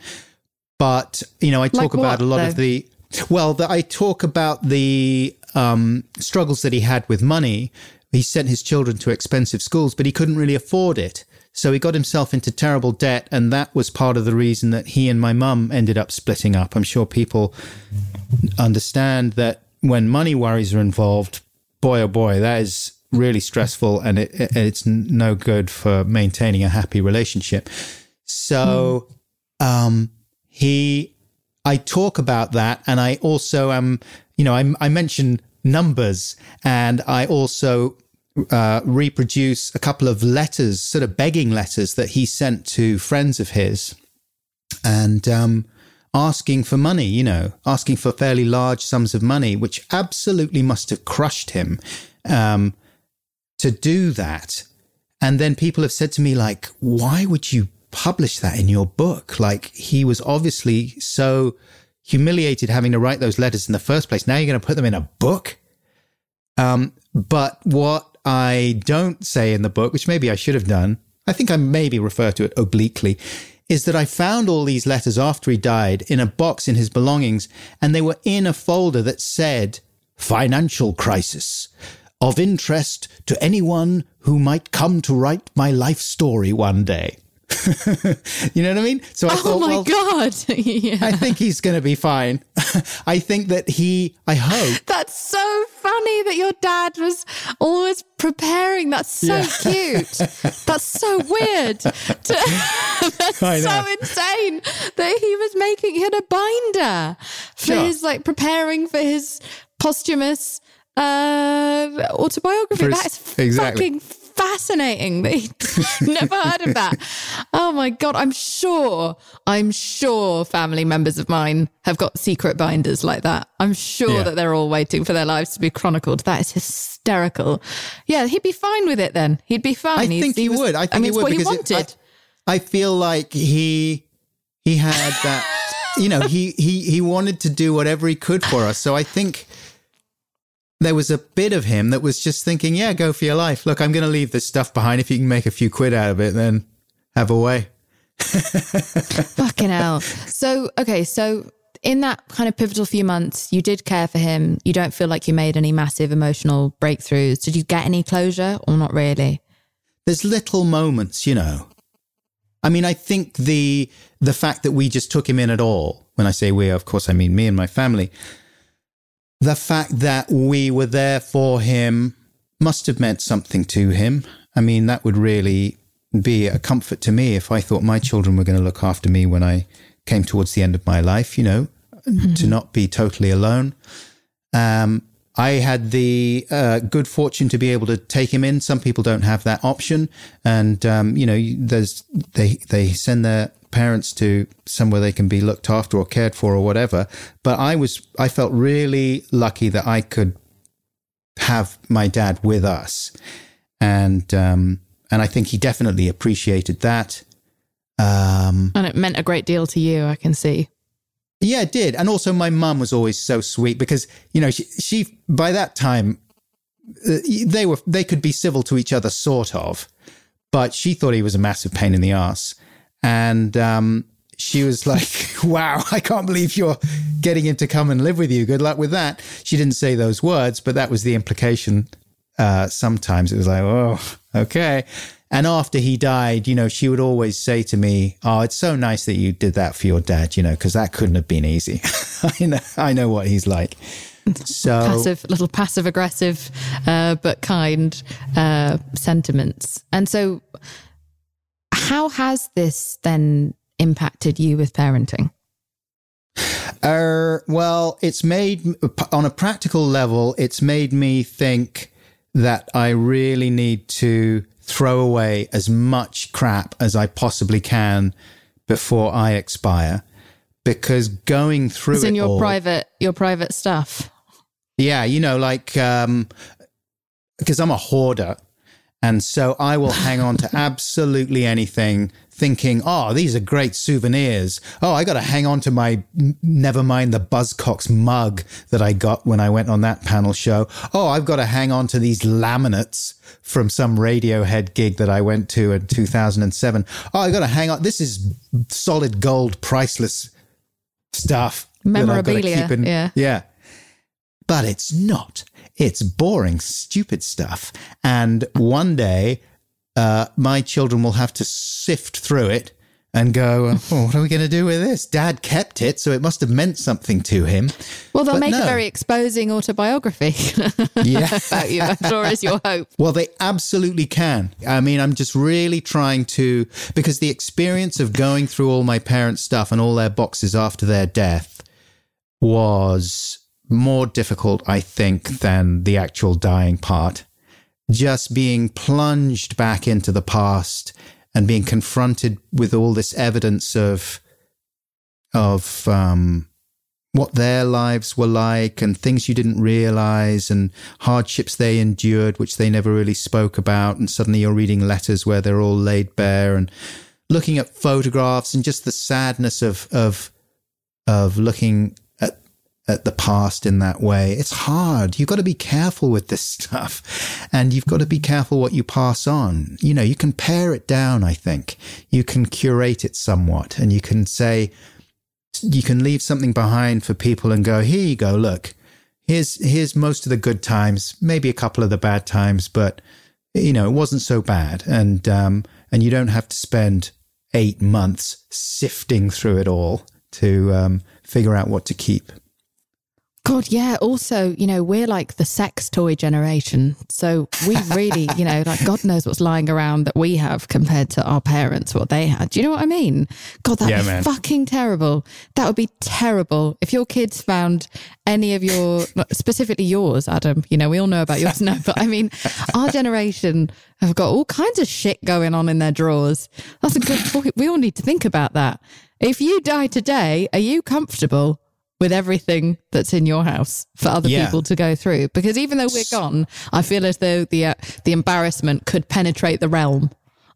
But, you know, I talk like about what, a lot though? of the, well, the, I talk about the um, struggles that he had with money. He sent his children to expensive schools, but he couldn't really afford it. So he got himself into terrible debt, and that was part of the reason that he and my mum ended up splitting up. I'm sure people understand that when money worries are involved, boy oh boy, that is really stressful and it, it, it's no good for maintaining a happy relationship. So, mm. um, he, I talk about that and I also am, you know, I, I mention numbers and I also uh, reproduce a couple of letters, sort of begging letters that he sent to friends of his and, um, asking for money, you know, asking for fairly large sums of money, which absolutely must have crushed him. Um, to do that. And then people have said to me, like, why would you publish that in your book? Like, he was obviously so humiliated having to write those letters in the first place. Now you're going to put them in a book. Um, but what I don't say in the book, which maybe I should have done, I think I maybe refer to it obliquely, is that I found all these letters after he died in a box in his belongings, and they were in a folder that said financial crisis of interest to anyone who might come to write my life story one day. you know what I mean? So I thought, oh thought, my well, god, yeah. I think he's going to be fine. I think that he, I hope. That's so funny that your dad was always preparing. That's so yeah. cute. That's so weird. that's so insane that he was making, had a binder for sure. his, like, preparing for his posthumous uh, autobiography. That is exactly. fucking fascinating. Never heard of that. Oh my God. I'm sure, I'm sure family members of mine have got secret binders like that. I'm sure yeah. that they're all waiting for their lives to be chronicled. That is hysterical. Yeah, he'd be fine with it then. He'd be fine. I He's, think he, was, would. I think I mean, he would. what he wanted. It, I, I feel like he, he had that, you know, he, he, he wanted to do whatever he could for us. So I think, there was a bit of him that was just thinking, yeah, go for your life. Look, I'm going to leave this stuff behind. If you can make a few quid out of it, then have a way. Fucking hell. So, okay, so in that kind of pivotal few months, you did care for him. You don't feel like you made any massive emotional breakthroughs. Did you get any closure or not really? There's little moments, you know. I mean, I think the the fact that we just took him in at all, when I say we, of course I mean me and my family, the fact that we were there for him must have meant something to him. I mean, that would really be a comfort to me if I thought my children were going to look after me when I came towards the end of my life, you know, mm-hmm. to not be totally alone. Um, I had the uh, good fortune to be able to take him in. Some people don't have that option, and um, you know, there's they they send their parents to somewhere they can be looked after or cared for or whatever. But I was I felt really lucky that I could have my dad with us, and um, and I think he definitely appreciated that. Um, and it meant a great deal to you, I can see. Yeah, it did. And also, my mum was always so sweet because, you know, she, she by that time, uh, they were, they could be civil to each other, sort of, but she thought he was a massive pain in the ass. And, um, she was like, wow, I can't believe you're getting him to come and live with you. Good luck with that. She didn't say those words, but that was the implication. Uh, sometimes it was like, oh, okay. And after he died, you know, she would always say to me, "Oh, it's so nice that you did that for your dad," you know, because that couldn't have been easy. I know, I know what he's like. So passive, little passive aggressive, uh, but kind uh, sentiments. And so, how has this then impacted you with parenting? Uh, well, it's made on a practical level. It's made me think that I really need to throw away as much crap as I possibly can before I expire. Because going through it's in your all, private your private stuff. Yeah, you know, like um because I'm a hoarder. And so I will hang on to absolutely anything thinking, oh, these are great souvenirs. Oh, I got to hang on to my, never mind the Buzzcocks mug that I got when I went on that panel show. Oh, I've got to hang on to these laminates from some Radiohead gig that I went to in 2007. Oh, I got to hang on. This is solid gold, priceless stuff. Memorabilia. In, yeah. Yeah. But it's not. It's boring, stupid stuff. And one day uh, my children will have to sift through it and go, oh, what are we going to do with this? Dad kept it, so it must have meant something to him. Well, they'll but make no. a very exposing autobiography yeah. about you, I'm sure is your hope. Well, they absolutely can. I mean, I'm just really trying to, because the experience of going through all my parents' stuff and all their boxes after their death was more difficult, I think, than the actual dying part just being plunged back into the past and being confronted with all this evidence of of um, what their lives were like and things you didn't realize and hardships they endured which they never really spoke about. And suddenly you're reading letters where they're all laid bare and looking at photographs and just the sadness of of of looking at the past in that way. It's hard. You've got to be careful with this stuff and you've got to be careful what you pass on. You know, you can pare it down, I think. You can curate it somewhat and you can say, you can leave something behind for people and go, here you go, look, here's, here's most of the good times, maybe a couple of the bad times, but you know, it wasn't so bad. And, um, and you don't have to spend eight months sifting through it all to, um, figure out what to keep. God, yeah. Also, you know, we're like the sex toy generation. So we really, you know, like God knows what's lying around that we have compared to our parents, what they had. Do you know what I mean? God, that'd yeah, be man. fucking terrible. That would be terrible. If your kids found any of your, specifically yours, Adam, you know, we all know about yours now, but I mean, our generation have got all kinds of shit going on in their drawers. That's a good point. We all need to think about that. If you die today, are you comfortable? With everything that's in your house for other yeah. people to go through. Because even though we're gone, I feel as though the uh, the embarrassment could penetrate the realm.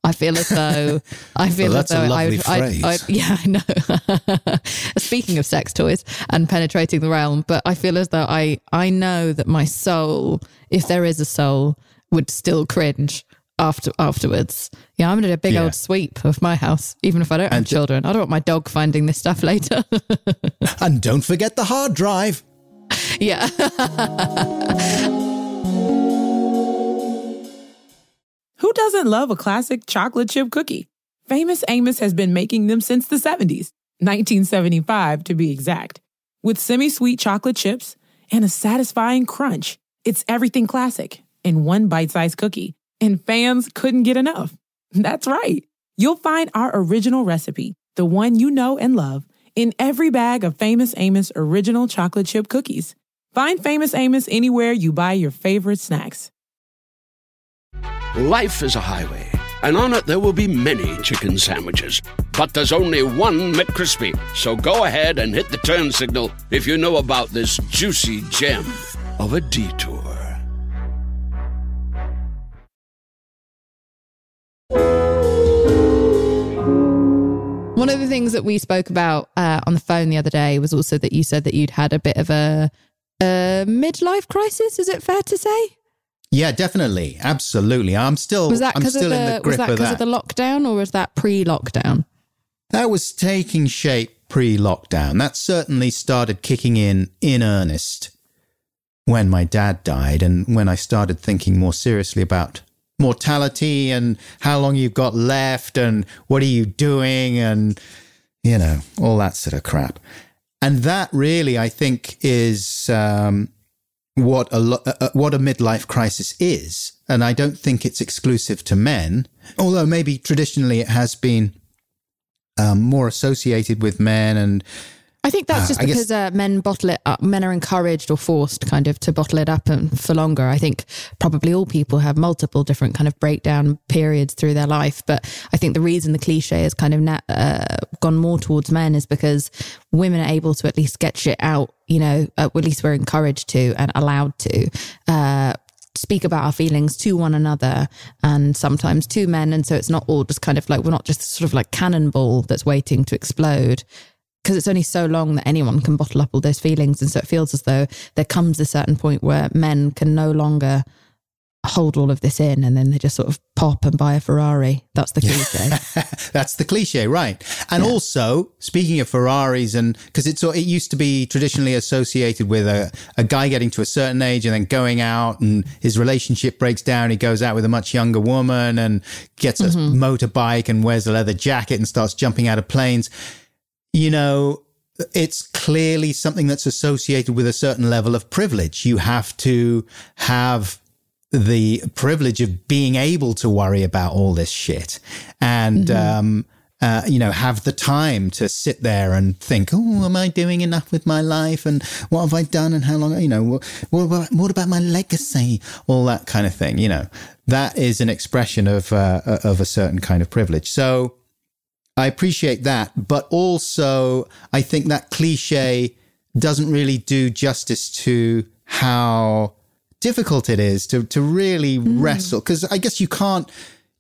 I feel as though I feel well, as though I, I, I, yeah, I know. Speaking of sex toys and penetrating the realm, but I feel as though I I know that my soul, if there is a soul, would still cringe after afterwards. Yeah, I'm gonna do a big Yeah. old sweep of my house, even if I don't have And- children. I don't want my dog finding this stuff later. And don't forget the hard drive. yeah. Who doesn't love a classic chocolate chip cookie? Famous Amos has been making them since the 70s, 1975 to be exact. With semi sweet chocolate chips and a satisfying crunch, it's everything classic in one bite sized cookie, and fans couldn't get enough. That's right. You'll find our original recipe, the one you know and love, in every bag of Famous Amos original chocolate chip cookies. Find Famous Amos anywhere you buy your favorite snacks. Life is a highway, and on it there will be many chicken sandwiches. But there's only one McCrispy. So go ahead and hit the turn signal if you know about this juicy gem of a detour. One of the things that we spoke about uh, on the phone the other day was also that you said that you'd had a bit of a, a midlife crisis. Is it fair to say? Yeah, definitely. Absolutely. I'm still Was that I'm because of still the, in the was that because of the lockdown, or was that pre-lockdown? That was taking shape pre lockdown. That certainly started kicking in in earnest when my dad died and when I started thinking more seriously about mortality and how long you've got left and what are you doing and, you know, all that sort of crap. And that really, I think, is um, what a lo- uh, what a midlife crisis is. And I don't think it's exclusive to men, although maybe traditionally it has been um, more associated with men and I think that's Uh, just guess- because uh, men bottle it up. Men are encouraged or forced, kind of, to bottle it up and for longer. I think probably all people have multiple different kind of breakdown periods through their life. But I think the reason the cliche has kind of na- uh, gone more towards men is because women are able to at least get shit out. You know, uh, at least we're encouraged to and allowed to. Uh, speak about our feelings to one another and sometimes to men and so it's not all just kind of like we're not just sort of like cannonball that's waiting to explode because it's only so long that anyone can bottle up all those feelings. And so it feels as though there comes a certain point where men can no longer hold all of this in and then they just sort of pop and buy a Ferrari. That's the cliche. That's the cliche, right? And also, speaking of Ferraris, and because it's it used to be traditionally associated with a, a guy getting to a certain age and then going out, and his relationship breaks down. He goes out with a much younger woman and gets a mm-hmm. motorbike and wears a leather jacket and starts jumping out of planes. You know, it's clearly something that's associated with a certain level of privilege. You have to have the privilege of being able to worry about all this shit and um uh, you know, have the time to sit there and think, oh, am I doing enough with my life? And what have I done? And how long, you know, what, what, about, what about my legacy? All that kind of thing, you know, that is an expression of, uh, of a certain kind of privilege. So I appreciate that. But also, I think that cliche doesn't really do justice to how difficult it is to to really hmm. wrestle because I guess you can't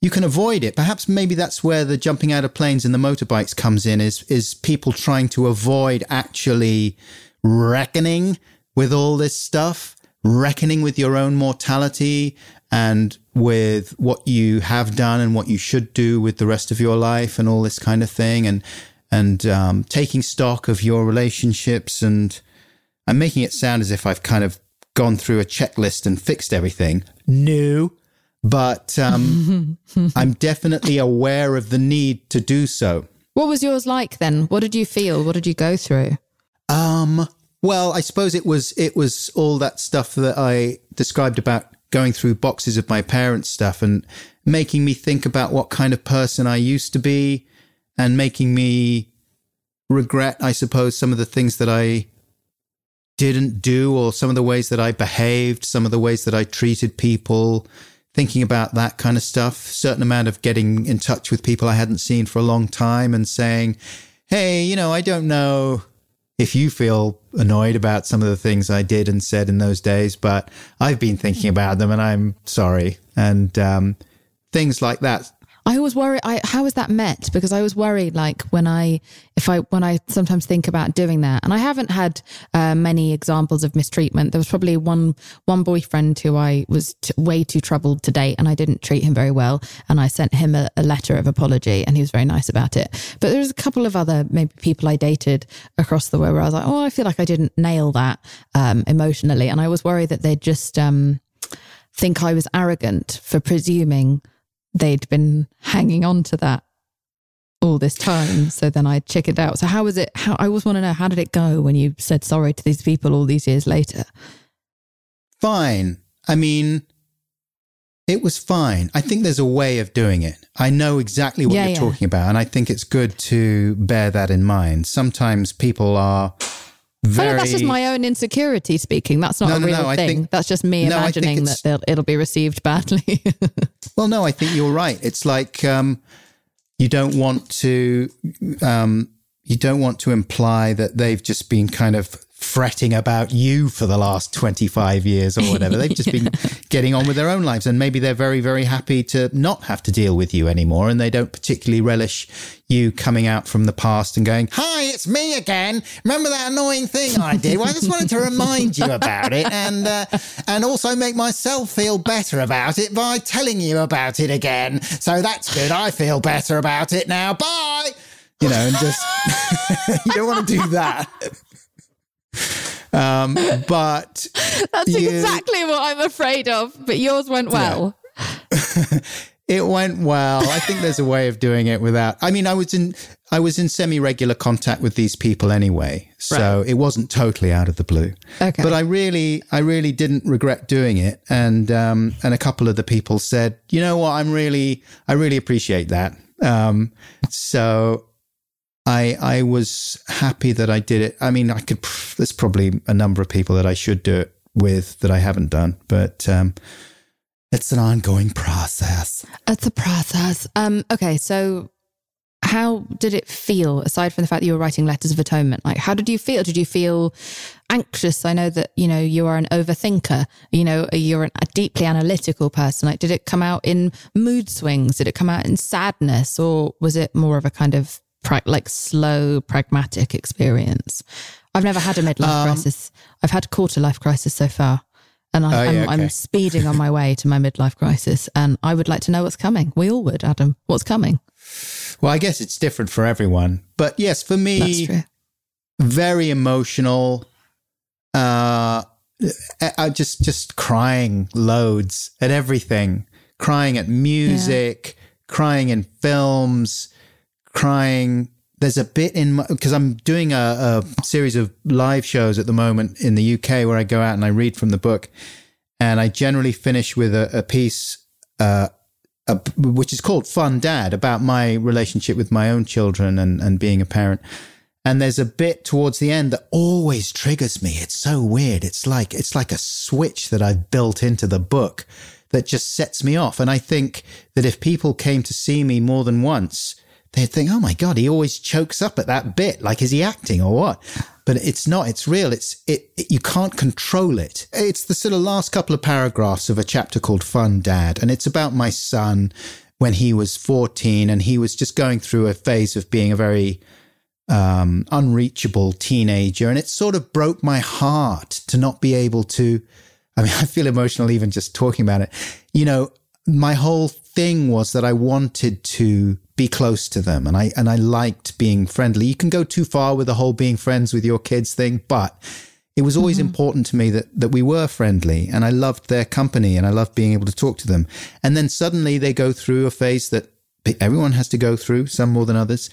you can avoid it. Perhaps maybe that's where the jumping out of planes and the motorbikes comes in is is people trying to avoid actually reckoning with all this stuff, reckoning with your own mortality and with what you have done and what you should do with the rest of your life and all this kind of thing and and um, taking stock of your relationships and I'm making it sound as if I've kind of gone through a checklist and fixed everything. No, but um, I'm definitely aware of the need to do so. what was yours like then? What did you feel? What did you go through? Um, well, I suppose it was it was all that stuff that I described about going through boxes of my parents' stuff and making me think about what kind of person I used to be and making me regret, I suppose, some of the things that I didn't do or some of the ways that I behaved, some of the ways that I treated people, thinking about that kind of stuff, certain amount of getting in touch with people I hadn't seen for a long time and saying, Hey, you know, I don't know if you feel annoyed about some of the things I did and said in those days, but I've been thinking about them and I'm sorry. And um, things like that. I always worry. I how is that met? Because I was worried, like when I, if I, when I sometimes think about doing that, and I haven't had uh, many examples of mistreatment. There was probably one one boyfriend who I was t- way too troubled to date, and I didn't treat him very well, and I sent him a, a letter of apology, and he was very nice about it. But there was a couple of other maybe people I dated across the way where I was like, oh, I feel like I didn't nail that um, emotionally, and I was worried that they'd just um, think I was arrogant for presuming they'd been hanging on to that all this time. So then I chickened out. So how was it? How I always want to know how did it go when you said sorry to these people all these years later? Fine. I mean, it was fine. I think there's a way of doing it. I know exactly what Yeah, you're yeah. talking about, and I think it's good to bear that in mind. Sometimes people are very. know that's just my own insecurity speaking. That's not No, a no, real no, thing. think- that's just me imagining that it'll be received badly. Well, no, I think you're right. It's like um, you don't want to um, you don't want to imply that they've just been kind of fretting about you for the last 25 years or whatever. They've just been getting on with their own lives and maybe they're very very happy to not have to deal with you anymore and they don't particularly relish you coming out from the past and going, "Hi, it's me again. Remember that annoying thing I did? Well, I just wanted to remind you about it and uh, and also make myself feel better about it by telling you about it again. So that's good. I feel better about it now. Bye." You know, and just you don't want to do that. Um, but that's you- exactly what I'm afraid of. But yours went well. it went well. I think there's a way of doing it without. I mean, I was in I was in semi regular contact with these people anyway, so it wasn't totally out of the blue. Okay. But I really, I really didn't regret doing it, and um, and a couple of the people said, you know what, I'm really, I really appreciate that. Um, so. I I was happy that I did it. I mean, I could. There's probably a number of people that I should do it with that I haven't done, but um, it's an ongoing process. It's a process. Um, okay, so how did it feel aside from the fact that you were writing letters of atonement? Like, how did you feel? Did you feel anxious? I know that you know you are an overthinker. You know you're an, a deeply analytical person. Like, did it come out in mood swings? Did it come out in sadness, or was it more of a kind of pra- like slow, pragmatic experience? I've never had a midlife Um, crisis. I've had quarter life crisis so far. And I, Oh, I'm, yeah, okay. I'm speeding on my way to my midlife crisis, and I would like to know what's coming. We all would, Adam. What's coming? Well, I guess it's different for everyone, but yes, for That's me, true. very emotional. Uh, I, just just crying loads at everything, crying at music, crying in films, crying. There's a bit in because I'm doing a, a series of live shows at the moment in the UK where I go out and I read from the book, and I generally finish with a, a piece uh, a, which is called Fun Dad, about my relationship with my own children and, and being a parent. And there's a bit towards the end that always triggers me. It's so weird. It's like it's like a switch that I've built into the book that just sets me off. And I think that if people came to see me more than once, they'd think, "Oh my god, he always chokes up at that bit. Like, is he acting or what?" But it's not. It's real. It's it, it. You can't control it. It's the sort of last couple of paragraphs of a chapter called "Fun Dad," and it's about my son when he was 14 and he was just going through a phase of being a very um, unreachable teenager. And it sort of broke my heart to not be able to. I mean, I feel emotional even just talking about it. You know, my whole thing was that I wanted to be close to them and I and I liked being friendly. You can go too far with the whole being friends with your kids thing, but it was always mm-hmm. important to me that that we were friendly and I loved their company and I loved being able to talk to them. And then suddenly they go through a phase that everyone has to go through, some more than others,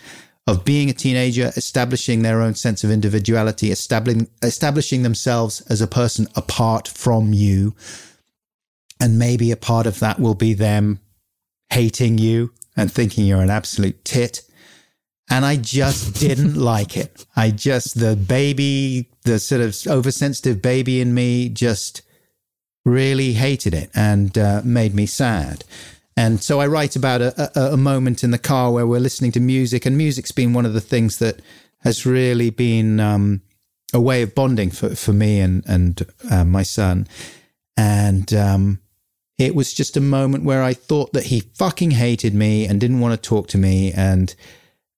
of being a teenager, establishing their own sense of individuality, establishing establishing themselves as a person apart from you. And maybe a part of that will be them hating you and thinking you're an absolute tit. And I just didn't like it. I just, the baby, the sort of oversensitive baby in me just really hated it and uh, made me sad. And so I write about a, a, a moment in the car where we're listening to music, and music's been one of the things that has really been um, a way of bonding for, for me and and uh, my son. And um, it was just a moment where I thought that he fucking hated me and didn't want to talk to me. And,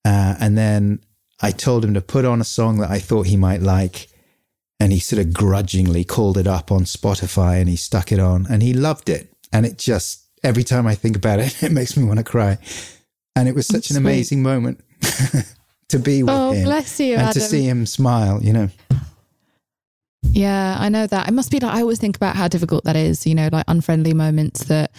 uh, and then I told him to put on a song that I thought he might like. And he sort of grudgingly called it up on Spotify and he stuck it on and he loved it. And it just, every time I think about it, it makes me want to cry. And it was such an amazing moment to be with oh, him. bless you, and Adam. to see him smile, you know. Yeah, I know that. It must be like I always think about how difficult that is, you know, like unfriendly moments that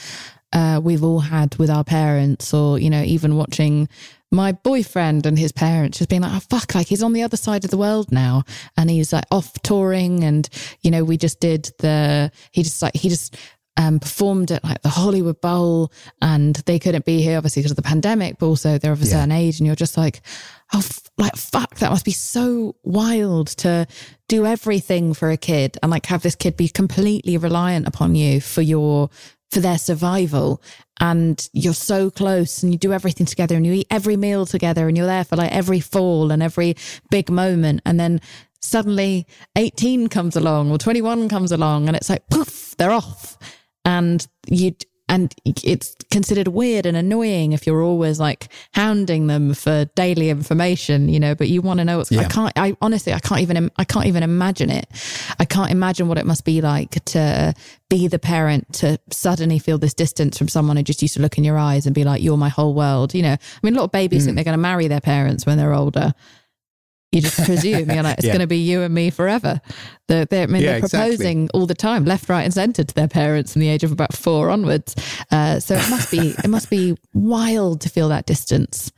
uh, we've all had with our parents, or, you know, even watching my boyfriend and his parents just being like, oh, fuck, like he's on the other side of the world now and he's like off touring. And, you know, we just did the, he just like, he just, um, performed at like the Hollywood Bowl and they couldn't be here obviously because of the pandemic, but also they're of a Yeah. certain age and you're just like, oh, f- like fuck, that must be so wild to do everything for a kid and like have this kid be completely reliant upon you for your for their survival. And you're so close and you do everything together and you eat every meal together and you're there for like every fall and every big moment. And then suddenly 18 comes along or 21 comes along and it's like poof they're off. And you and it's considered weird and annoying if you're always like hounding them for daily information you know but you want to know what's i Yeah. can't i honestly i can't even i can't even imagine it i can't imagine what it must be like to be the parent to suddenly feel this distance from someone who just used to look in your eyes and be like you're my whole world you know i mean a lot of babies Mm. think they're going to marry their parents when they're older you just presume you're like it's Yeah. going to be you and me forever. They're, they're, I mean, Yeah, they're exactly. proposing all the time, left, right, and centre to their parents from the age of about four onwards. Uh, so it must be it must be wild to feel that distance.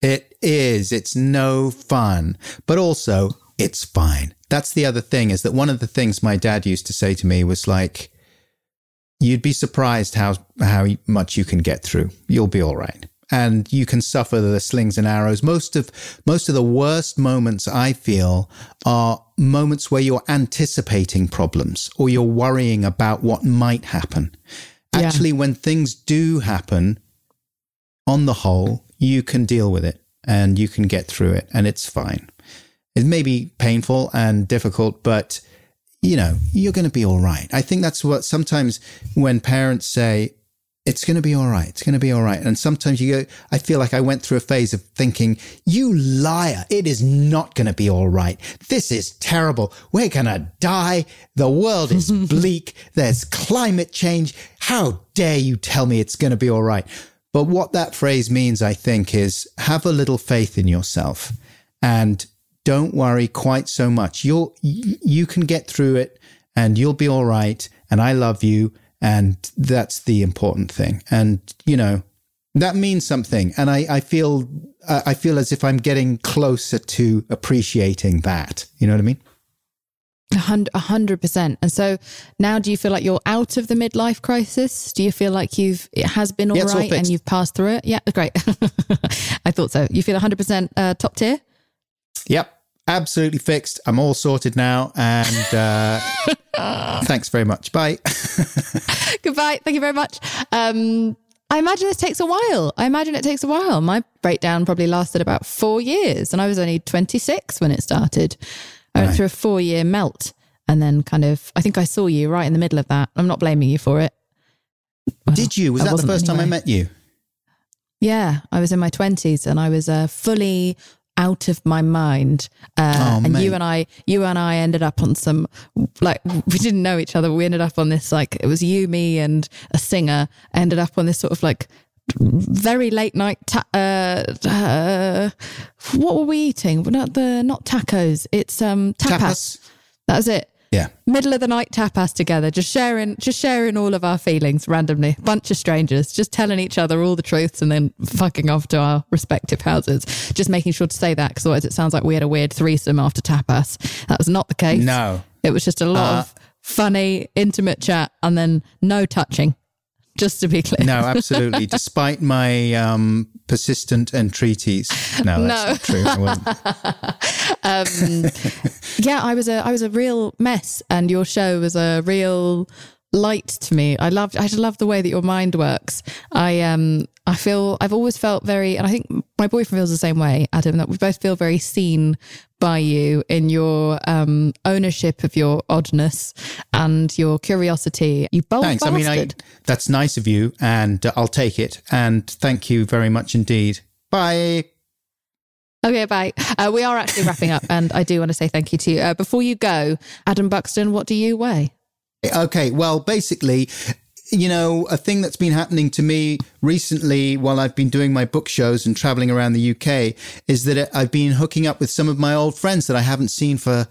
It is. It's no fun, but also it's fine. That's the other thing is that one of the things my dad used to say to me was like, you'd be surprised how, how much you can get through. You'll be all right. And you can suffer the slings and arrows. Most of, most of the worst moments I feel are moments where you're anticipating problems or you're worrying about what might happen. Yeah. Actually, when things do happen, on the whole, you can deal with it and you can get through it and it's fine. It may be painful and difficult, but you know, you're going to be all right. I think that's what sometimes when parents say, it's going to be all right. It's going to be all right. And sometimes you go, I feel like I went through a phase of thinking, you liar. It is not going to be all right. This is terrible. We're going to die. The world is bleak. There's climate change. How dare you tell me it's going to be all right? But what that phrase means, I think, is have a little faith in yourself and don't worry quite so much. You'll, you you can get through it and you'll be all right. And I love you. And that's the important thing. And, you know, that means something. And I, I feel, I feel as if I'm getting closer to appreciating that. You know what I mean? A hun- a hundred percent. And so now, do you feel like you're out of the midlife crisis? Do you feel like you've it has been all Yeah, it's all right and you've passed through it? Yeah, great. I thought so. You feel a 100 percent uh, top tier. Yep. Absolutely fixed. I'm all sorted now. And uh, thanks very much. Bye. Goodbye. Thank you very much. Um, I imagine this takes a while. I imagine it takes a while. My breakdown probably lasted about four years, and I was only 26 when it started. I went Right. through a four year melt, and then kind of, I think I saw you right in the middle of that. I'm not blaming you for it. Well, Did you? Was that the first time I met you? Yeah, I was in my 20s and I was uh, fully out of my mind. Uh, Oh, and mate. you and I, you and I ended up on some, like, we didn't know each other. but We ended up on this, like, it was you, me, and a singer, ended up on this sort of like very late night, ta- uh, uh, what were we eating? Not the, not tacos. It's, um, tapas. Tapas? That was it Yeah. middle of the night tapas together, just sharing, just sharing all of our feelings randomly. Bunch of strangers, just telling each other all the truths and then fucking off to our respective houses. Just making sure to say that because otherwise it sounds like we had a weird threesome after tapas. That was not the case. No. it was just a lot Uh, of funny, intimate chat and then no touching. Just to be clear. No, absolutely. Despite my um, persistent entreaties. No, that's No. not true. I um, yeah, I was a I was a real mess, and your show was a real light to me. I loved I just love the way that your mind works. I um I feel I've always felt very, and I think my boyfriend feels the same way, Adam. That we both feel very seen by you in your um, ownership of your oddness and your curiosity. You bold Thanks. bastard. I mean, I, that's nice of you, and uh, I'll take it. And thank you very much indeed. Bye. Okay, bye. Uh, we are actually wrapping up, and I do want to say thank you to you. Uh, before you go, Adam Buxton, what do you weigh? Okay, well, basically, you know, a thing that's been happening to me recently while I've been doing my book shows and traveling around the UK is that I've been hooking up with some of my old friends that I haven't seen for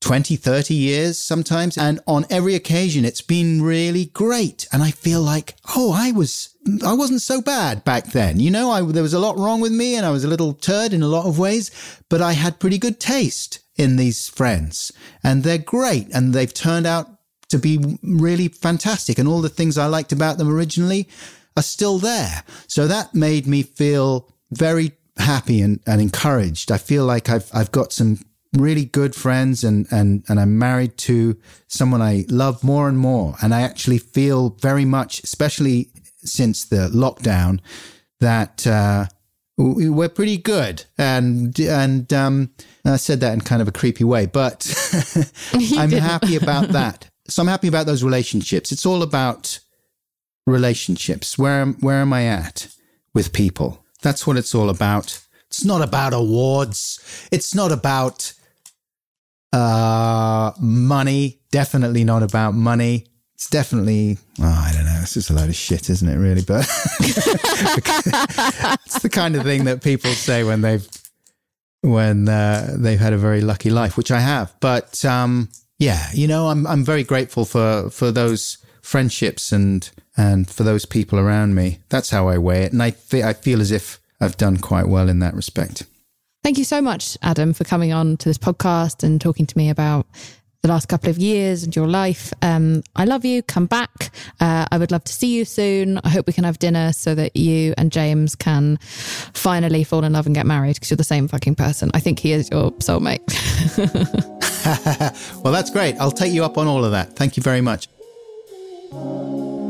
20, 30 years sometimes. And on every occasion, it's been really great. And I feel like, oh, I was, I wasn't so bad back then. You know, I, there was a lot wrong with me and I was a little turd in a lot of ways, but I had pretty good taste in these friends and they're great and they've turned out to be really fantastic. And all the things I liked about them originally are still there. So that made me feel very happy and, and encouraged. I feel like I've, I've got some really good friends and, and, and I'm married to someone I love more and more. And I actually feel very much, especially since the lockdown, that, uh, we're pretty good. And, and, um, I said that in kind of a creepy way, but I'm happy about that. So I'm happy about those relationships. It's all about relationships. Where, where am I at with people? That's what it's all about. It's not about awards. It's not about uh, money, definitely not about money. It's definitely, oh, I don't know. It's just a load of shit, isn't it, really? But it's the kind of thing that people say when they've, when uh, they've had a very lucky life, which I have. But um, yeah, you know, I'm, I'm very grateful for, for those friendships and, and for those people around me. That's how I weigh it. And I, I feel as if I've done quite well in that respect. Thank you so much, Adam, for coming on to this podcast and talking to me about the last couple of years and your life. Um, I love you. Come back. Uh, I would love to see you soon. I hope we can have dinner so that you and James can finally fall in love and get married because you're the same fucking person. I think he is your soulmate. well, that's great. I'll take you up on all of that. Thank you very much.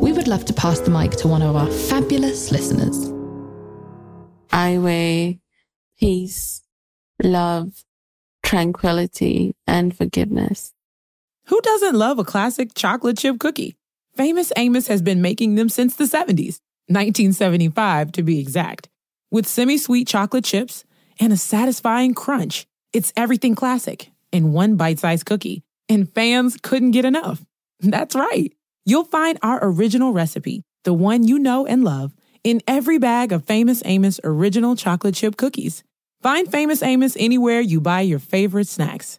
we would love to pass the mic to one of our fabulous listeners. I weigh peace, love, tranquility, and forgiveness. Who doesn't love a classic chocolate chip cookie? Famous Amos has been making them since the 70s, 1975 to be exact. With semi sweet chocolate chips and a satisfying crunch, it's everything classic in one bite sized cookie, and fans couldn't get enough. That's right. You'll find our original recipe, the one you know and love, in every bag of Famous Amos original chocolate chip cookies. Find Famous Amos anywhere you buy your favorite snacks.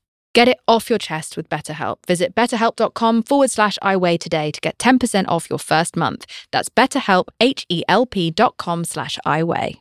Get it off your chest with BetterHelp. Visit betterhelp.com forward slash iWeigh today to get 10% off your first month. That's betterhelp, H-E-L-P dot com slash iWeigh.